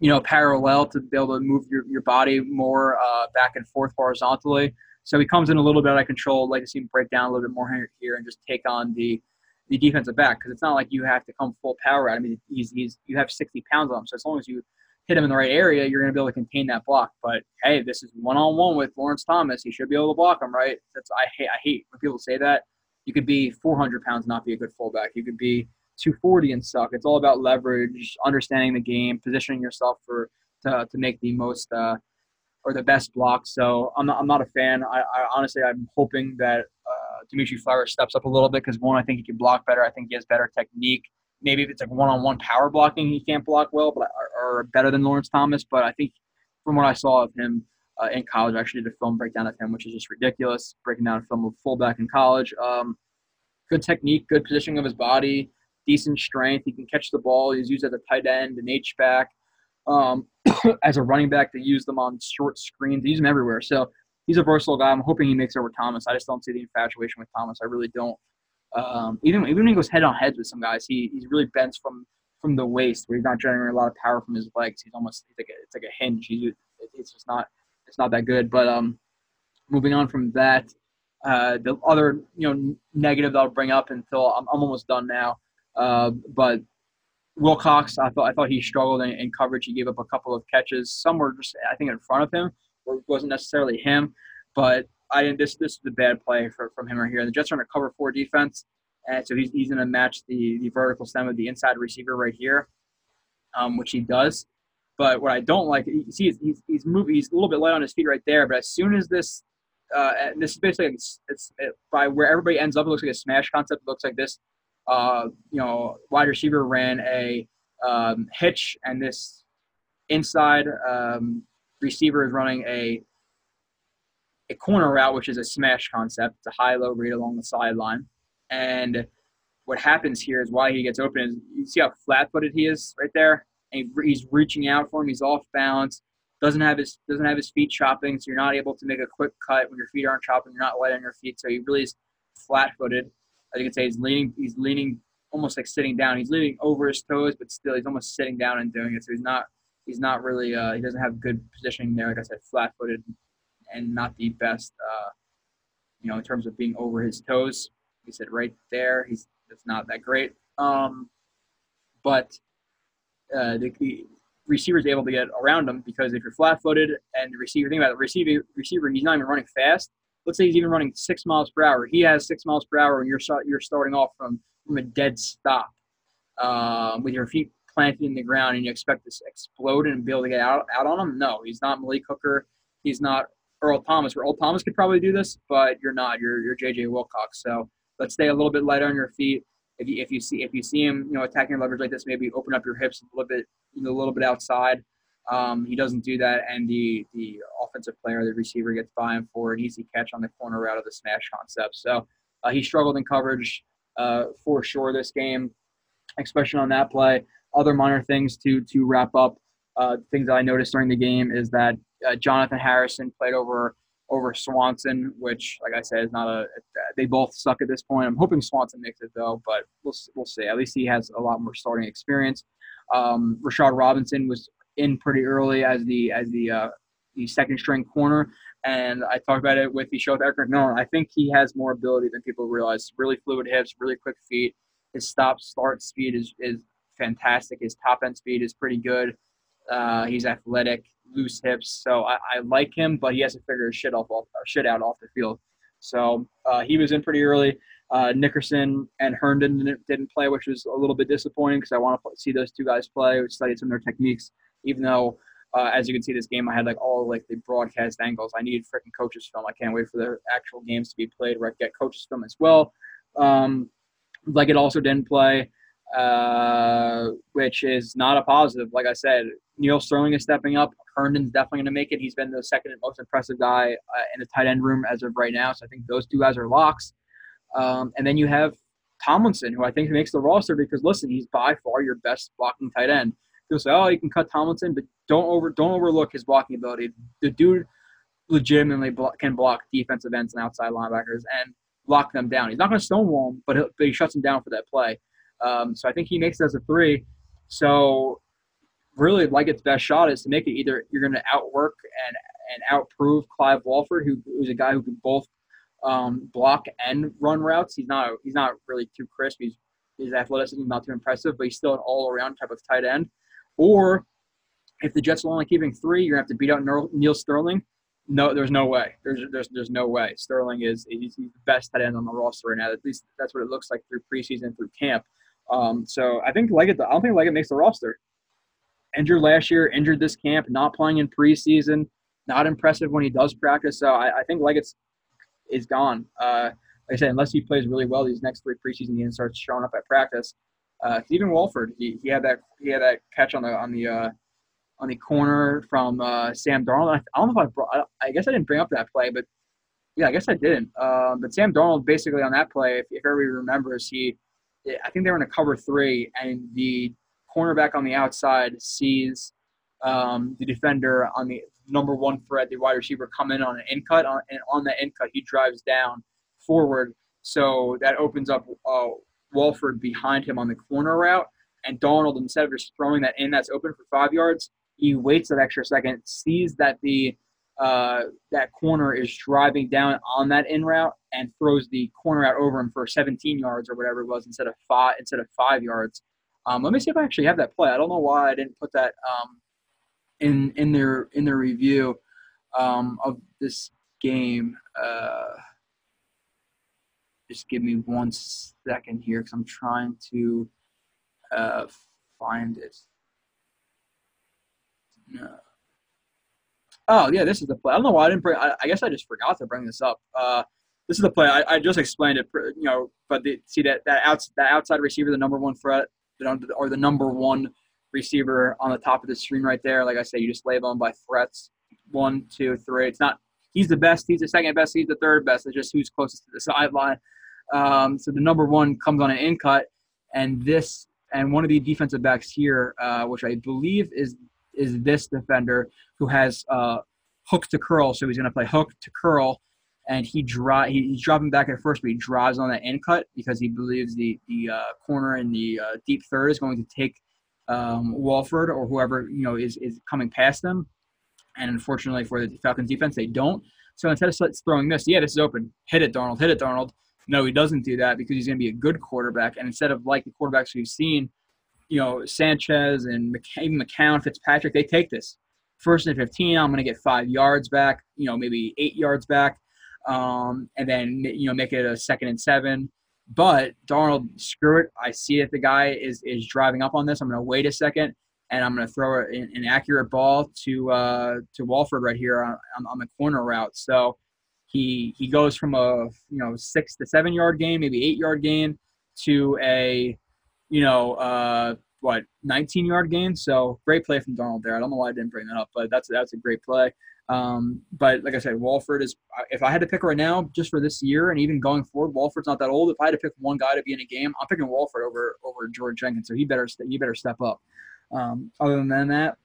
you know, parallel to be able to move your, your body more uh, back and forth horizontally. So he comes in a little bit out of control. Like to see him break down a little bit more here and just take on the the defensive back because it's not like you have to come full power at him. I mean, he's, he's you have 60 pounds on him, so as long as you hit him in the right area, you're going to be able to contain that block. But hey, this is one on one with Lawrence Thomas. He should be able to block him, right? That's I hate. I hate when people say that. You could be 400 pounds, not be a good fullback. You could be 240 and suck. It's all about leverage, understanding the game, positioning yourself for to, to make the most uh, or the best block. So I'm not, I'm not a fan. I, I honestly I'm hoping that uh, Dimitri Flowers steps up a little bit because one I think he can block better. I think he has better technique maybe if it's like one-on-one power blocking, he can't block well, but or better than Lawrence Thomas. But I think from what I saw of him uh, in college, I actually did a film breakdown of him, which is just ridiculous. Breaking down a film of fullback in college. Um, good technique, good positioning of his body, decent strength. He can catch the ball. He's used as a tight end, an H back, um, as a running back. to use them on short screens. They use them everywhere. So he's a versatile guy. I'm hoping he makes over Thomas. I just don't see the infatuation with Thomas. I really don't. Um, even even when he goes head on heads with some guys, he he's really bends from from the waist, where he's not generating a lot of power from his legs. He's almost like a, it's like a hinge. He's it's just not it's not that good. But um, moving on from that, uh, the other you know negative that I'll bring up until I'm, I'm almost done now. Uh, but Wilcox, I thought I thought he struggled in, in, coverage. He gave up a couple of catches. Some were just I think in front of him, it wasn't necessarily him. But I this this is a bad play for, from him right here. The Jets are in a cover four defense, and so he's, he's going to match the the vertical stem of the inside receiver right here, um, which he does. But what I don't like, you see, he's, he's moving. He's a little bit light on his feet right there. But as soon as this, uh, this is basically it's, it's it, by where everybody ends up. It looks like a smash concept. It looks like this uh, you know, wide receiver ran a um, hitch, and this inside um, receiver is running a a corner route, which is a smash concept. It's a high-low read along the sideline, and what happens here is why he gets open is you see how flat-footed he is right there, and he's reaching out for him. He's off balance, doesn't have his doesn't have his feet chopping, so you're not able to make a quick cut when your feet aren't chopping. You're not light on your feet, so he really is flat-footed as you can say, he's leaning. He's leaning almost like sitting down. He's leaning over his toes, but still he's almost sitting down and doing it. So he's not. He's not really. Uh, he doesn't have good positioning there. Like I said, flat-footed, and not the best. Uh, you know, in terms of being over his toes. He said right there. He's. It's not that great. Um, but uh, the, the receiver is able to get around him because if you're flat-footed and the receiver, think about it, the receiver, receiver, he's not even running fast let's say he's even running six miles per hour. He has six miles per hour, and you're you're starting off from from a dead stop um, with your feet planted in the ground, and you expect to explode and be able to get out out on him. No, he's not Malik Hooker. He's not Earl Thomas. Where Earl Thomas could probably do this, but you're not. You're you're JJ Wilcox. So let's stay a little bit lighter on your feet. If you if you see if you see him, you know, attacking leverage like this, maybe open up your hips a little bit, you know, a little bit outside. Um, he doesn't do that, and the the offensive player, the receiver, gets by him for an easy catch on the corner route of the smash concept. So uh, he struggled in coverage uh, for sure this game, especially on that play. Other minor things to to wrap up. Uh, things that I noticed during the game is that uh, Jonathan Harrison played over over Swanson, which, like I said, is not a. They both suck at this point. I'm hoping Swanson makes it though, but we'll we'll see. At least he has a lot more starting experience. Um, Rashard Robinson was in pretty early as the as the uh, the second string corner. And I talked about it with the show with Eric. I think he has more ability than people realize. Really fluid hips, really quick feet. His stop start speed is, is fantastic. His top end speed is pretty good. Uh, he's athletic, loose hips. So I, I, like him, but he has to figure his shit off, off shit out off the field. So uh, he was in pretty early. Uh, Nickerson and Herndon didn't, play, which was a little bit disappointing because I want to see those two guys play, study some of their techniques even though uh, as you can see this game i had like all like the broadcast angles i need freaking coaches film i can't wait for the actual games to be played where i get coaches film as well um, Leggett also didn't play uh, which is not a positive like i said neal sterling is stepping up herndon's definitely going to make it he's been the second most impressive guy uh, in the tight end room as of right now so i think those two guys are locks um, and then you have tomlinson who i think makes the roster because listen he's by far your best blocking tight end People say, "Oh, you can cut Tomlinson," but don't over don't overlook his blocking ability. The dude legitimately block, can block defensive ends and outside linebackers and lock them down. He's not going to stonewall them, but, but he shuts them down for that play. Um, so I think he makes it as a three. So really, like its best shot is to make it either you're going to outwork and and outprove Clive Walford, who, who's a guy who can both um, block and run routes. He's not he's not really too crisp. He's his athleticism is not too impressive, but he's still an all around type of tight end. Or if the Jets are only keeping three, you're gonna have to beat out Neal Sterling. No, there's no way. There's there's there's no way. Sterling is he's, the best tight end on the roster right now. At least that's what it looks like through preseason, through camp. Um, so I think Leggett. I don't think Leggett makes the roster. Injured last year, injured this camp, not playing in preseason, not impressive when he does practice. So I, I think Leggett's is gone. Uh, like I said, unless he plays really well these next three preseason games, starts showing up at practice, uh, Stephen Walford, he, he had that he had that catch on the on the uh, on the corner from uh, Sam Darnold. I, don't know if I brought. I, guess I didn't bring up that play, but yeah, I guess I didn't. Um, but Sam Darnold basically on that play, if, if everybody remembers, he I think they were in a cover three, and the cornerback on the outside sees um, the defender on the number one threat, the wide receiver, come in on an in cut, on, and on that in cut, he drives down forward. So that opens up uh, Walford behind him on the corner route, and Darnold, instead of just throwing that in that's open for five yards, he waits that extra second, sees that the uh, that corner is driving down on that in route, and throws the corner out over him for 17 yards or whatever it was instead of five instead of five yards. Um, let me see if I actually have that play. I don't know why I didn't put that um, in in their in their review um, of this game. Uh, just give me one second here because I'm trying to uh, find it. No. Oh yeah, this is the play. I don't know why I didn't bring. I, I guess I just forgot to bring this up. Uh, this is the play. I, I just explained it, you know. But the, see that that outs that outside receiver, the number one threat, or the number one receiver on the top of the screen right there. Like I said, you just label them by threats. One, two, three. It's not. He's the best. He's the second best. He's the third best. It's just who's closest to the sideline. Um, so the number one comes on an in cut, and this and one of the defensive backs here, uh, which I believe is is this defender who has uh, hook to curl. So he's going to play hook to curl, and he draw he, he's dropping back at first, but he drives on that in cut because he believes the the uh, corner in the uh, deep third is going to take um, Walford or whoever you know is is coming past them. And unfortunately for the Falcons defense, they don't. So instead of throwing this, yeah, this is open. Hit it, Darnold. Hit it, Darnold. No, he doesn't do that because he's going to be a good quarterback. And instead of like the quarterbacks we've seen, you know, Sanchez and even McCown, Fitzpatrick, they take this. First and 15, I'm going to get five yards back, you know, maybe eight yards back, um, and then, you know, make it a second and seven. But Darnold, screw it. I see that the guy is, is driving up on this. I'm going to wait a second, and I'm going to throw an, an accurate ball to uh, to Walford right here on, on the corner route. So he he goes from a you know six to seven yard game, maybe eight yard game, to a you know uh, what 19 yard gain. So great play from Darnold there. I don't know why I didn't bring that up, but that's that's a great play. Um, but like I said, Walford is. If I had to pick right now, just for this year and even going forward, Walford's not that old. If I had to pick one guy to be in a game, I'm picking Walford over over George Jenkins. So he better he better step up. Um, other than that,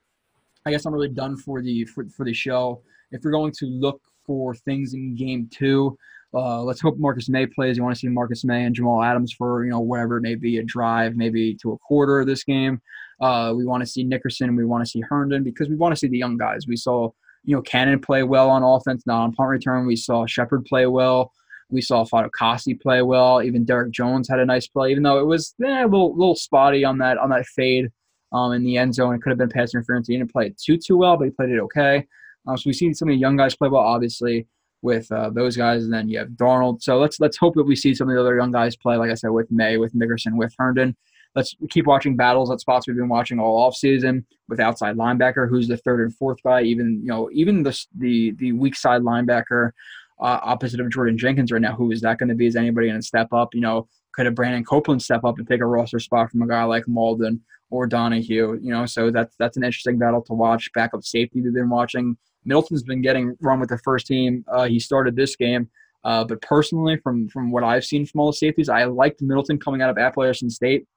I guess I'm really done for the for, for the show. If you're going to look for things in game two. Uh, let's hope Marcus Maye plays. You want to see Marcus Maye and Jamal Adams for you know whatever it may be, a drive, maybe to a quarter of this game. Uh, we want to see Nickerson. We want to see Herndon because we want to see the young guys. We saw you know Cannon play well on offense, not on punt return. We saw Shepherd play well. We saw Fatukasi play well. Even Derrick Jones had a nice play, even though it was eh, a little little spotty on that on that fade um, in the end zone. It could have been pass interference. He didn't play it too too well, but he played it okay. Um, so we've seen some of the young guys play well, obviously with uh, those guys, and then you have Darnold. So let's let's hope that we see some of the other young guys play. Like I said, with Maye, with Nickerson, with Herndon. Let's keep watching battles at spots we've been watching all off season with outside linebacker, who's the third and fourth guy. Even you know, even the the the weak side linebacker uh, opposite of Jordan Jenkins right now. Who is that going to be? Is anybody going to step up? You know, could a Brandon Copeland step up and take a roster spot from a guy like Mauldin or Donahue? You know, so that's that's an interesting battle to watch. Backup safety we've been watching Middleton's been getting run with the first team. Uh, he started this game. Uh, but personally, from from what I've seen from all the safeties, I liked Middleton coming out of Appalachian State.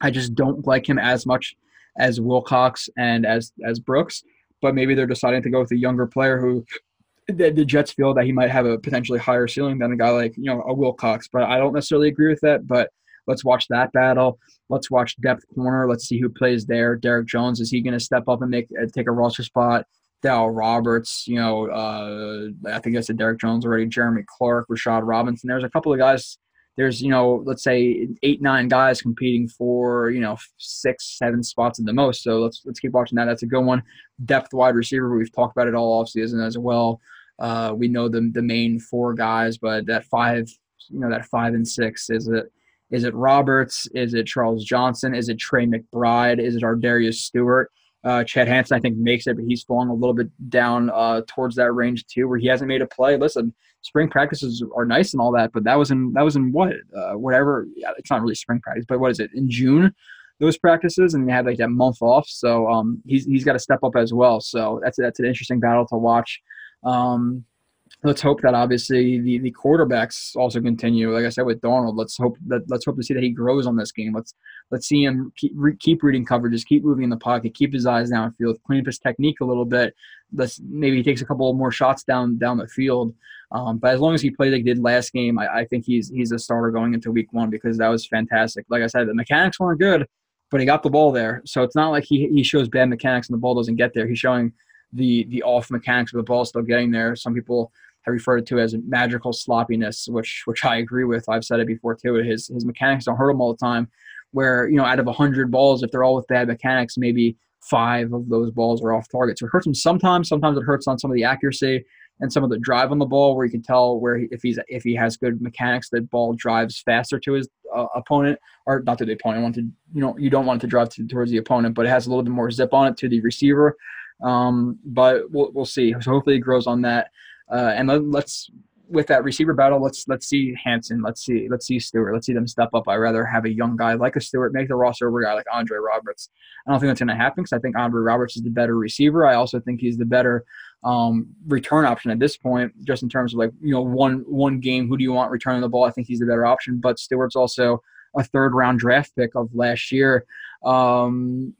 I just don't like him as much as Wilcox and as as Brooks. But maybe they're deciding to go with a younger player who the, the, Jets feel that he might have a potentially higher ceiling than a guy like you know a Wilcox. But I don't necessarily agree with that. But let's watch that battle. Let's watch depth corner. Let's see who plays there. Derrick Jones is he going to step up and make uh, take a roster spot? Dal Roberts, you know, uh, I think I said Derrick Jones already, Jeremy Clark, Rashard Robinson. There's a couple of guys. There's, you know, let's say eight, nine guys competing for, you know, six, seven spots at the most. So let's let's keep watching that. That's a good one. Depth wide receiver. We've talked about it all offseason as well. Uh, we know the the main four guys, but that five, you know, that five and six is it is it Roberts? Is it Charles Johnson? Is it Tre McBride? Is it ArDarius Stewart? Uh, Chad Hansen, I think, makes it, but he's falling a little bit down uh, towards that range too, where he hasn't made a play. Listen, spring practices are nice and all that, but that was in that was in what, uh, whatever. Yeah, it's not really spring practice, but what is it in June? Those practices, and they had like that month off, so um, he's he's got to step up as well. So that's that's an interesting battle to watch. Um, let's hope that obviously the, the quarterbacks also continue. Like I said with Darnold, let's hope that let's hope to see that he grows on this game. Let's let's see him keep, re, keep reading coverages, keep moving in the pocket, keep his eyes downfield, clean up his technique a little bit. Let's maybe he takes a couple more shots down down the field. Um, but as long as he plays like he did last game, I, I think he's he's a starter going into week one because that was fantastic. Like I said, the mechanics weren't good, but he got the ball there. So it's not like he he shows bad mechanics and the ball doesn't get there. He's showing the the off mechanics of the ball still getting there. Some people have referred to as magical sloppiness, which which I agree with. I've said it before too. His his mechanics don't hurt him all the time. Where you know out of hundred balls, if they're all with bad mechanics, maybe five of those balls are off target. So it hurts him sometimes. Sometimes it hurts on some of the accuracy and some of the drive on the ball, where you can tell where he, if he's if he has good mechanics, that ball drives faster to his uh, opponent, or not to the opponent. Want to you know you don't want it to drive to, towards the opponent, but it has a little bit more zip on it to the receiver. Um, but we'll we'll see. So hopefully it grows on that. Uh, and let, let's with that receiver battle, let's let's see Hansen, let's see let's see Stewart, let's see them step up. I'd rather have a young guy like a Stewart make the roster over a guy like Andre Roberts. I don't think that's going to happen because I think Andre Roberts is the better receiver. I also think he's the better um, return option at this point, just in terms of like you know one one game. Who do you want returning the ball? I think he's the better option. But Stewart's also a third round draft pick of last year. Um,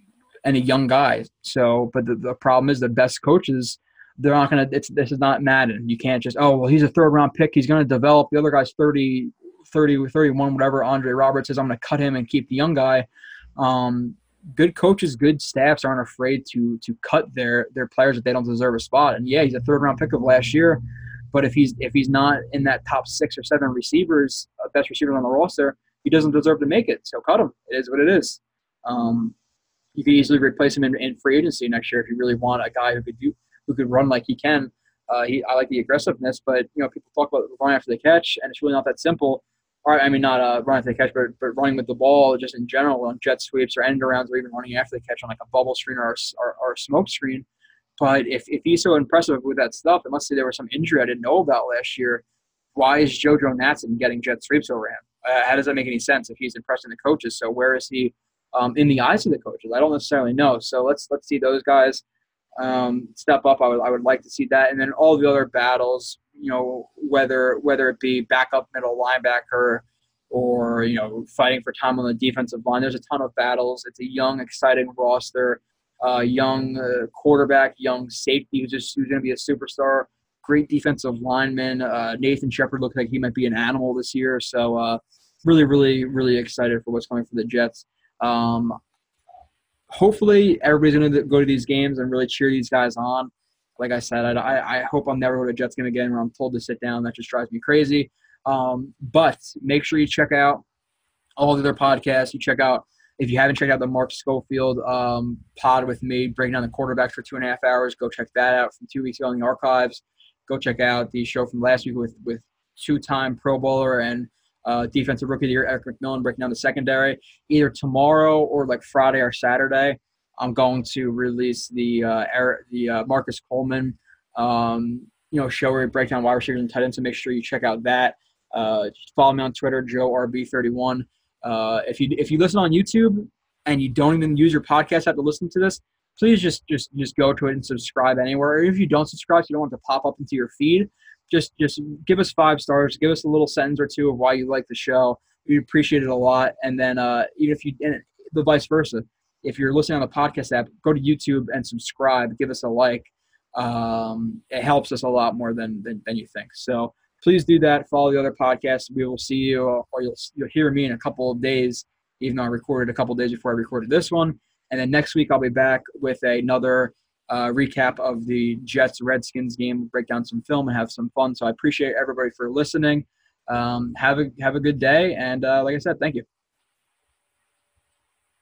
and a young guy. So, but the, the problem is the best coaches they're not to, It's this is not Madden. You can't just, oh, well, he's a third round pick. He's to develop. The other guy's 30, 30, 31, whatever. Andre Roberts says, I'm to cut him and keep the young guy. Um, good coaches, good staffs aren't afraid to to cut their their players if they don't deserve a spot. And yeah, he's a third round pick of last year, but if he's if he's not in that top six or seven receivers, uh, best receivers on the roster, he doesn't deserve to make it. So cut him. It is what it is. Um, you could easily replace him in, in free agency next year if you really want a guy who could do who could run like he can. Uh, he, I like the aggressiveness, but you know, people talk about running after the catch, and it's really not that simple. Or I mean, not uh, running after the catch, but, but running with the ball just in general on jet sweeps or end arounds, or even running after the catch on like a bubble screen or a, or, or a smoke screen. But if, if he's so impressive with that stuff, and let's say there was some injury I didn't know about last year, why is JoJo Natson getting jet sweeps over him? Uh, how does that make any sense if he's impressing the coaches? So where is he um, in the eyes of the coaches? I don't necessarily know. So let's let's see those guys um, step up. I would I would like to see that, and then all the other battles, you know, whether whether it be backup middle linebacker or you know fighting for time on the defensive line. There's a ton of battles. It's a young, exciting roster. Uh, young uh, quarterback, young safety who's just who's going to be a superstar. Great defensive lineman. Uh, Nathan Shepherd looks like he might be an animal this year. So uh, really, really, really excited for what's coming for the Jets. Um, hopefully everybody's going to go to these games and really cheer these guys on. Like I said, I, I hope I'm never to a Jets game again where I'm told to sit down. That just drives me crazy. Um, but make sure you check out all the other podcasts. You check out if you haven't checked out the Mark Schofield um, pod with me, breaking down the quarterbacks for two and a half hours. Go check that out from two weeks ago in the archives. Go check out the show from last week with with two-time Pro Bowler and uh, defensive rookie of the year, Erik McMillan, breaking down the secondary. Either tomorrow or like Friday or Saturday, I'm going to release the uh, Eric, the uh, Marcus Coleman, um, you know, show where we break down wide receivers and tight ends. So make sure you check out that. Uh, follow me on Twitter, Joe RB31. Uh, if you if you listen on YouTube and you don't even use your podcast app to listen to this, please just just just go to it and subscribe anywhere. Or if you don't subscribe, you don't want to pop up into your feed just just give us five stars. Give us a little sentence or two of why you like the show. We appreciate it a lot. And then uh, even if you and the vice versa, if you're listening on the podcast app, go to YouTube and subscribe. Give us a like. Um, it helps us a lot more than, than than you think. So please do that. Follow the other podcasts. We will see you, or you'll you'll hear me in a couple of days. Even though I recorded a couple days before I recorded this one, and then next week I'll be back with another uh, recap of the Jets Redskins game, break down some film, and have some fun. So I appreciate everybody for listening. Um, have a have a good day, and uh, like I said, thank you.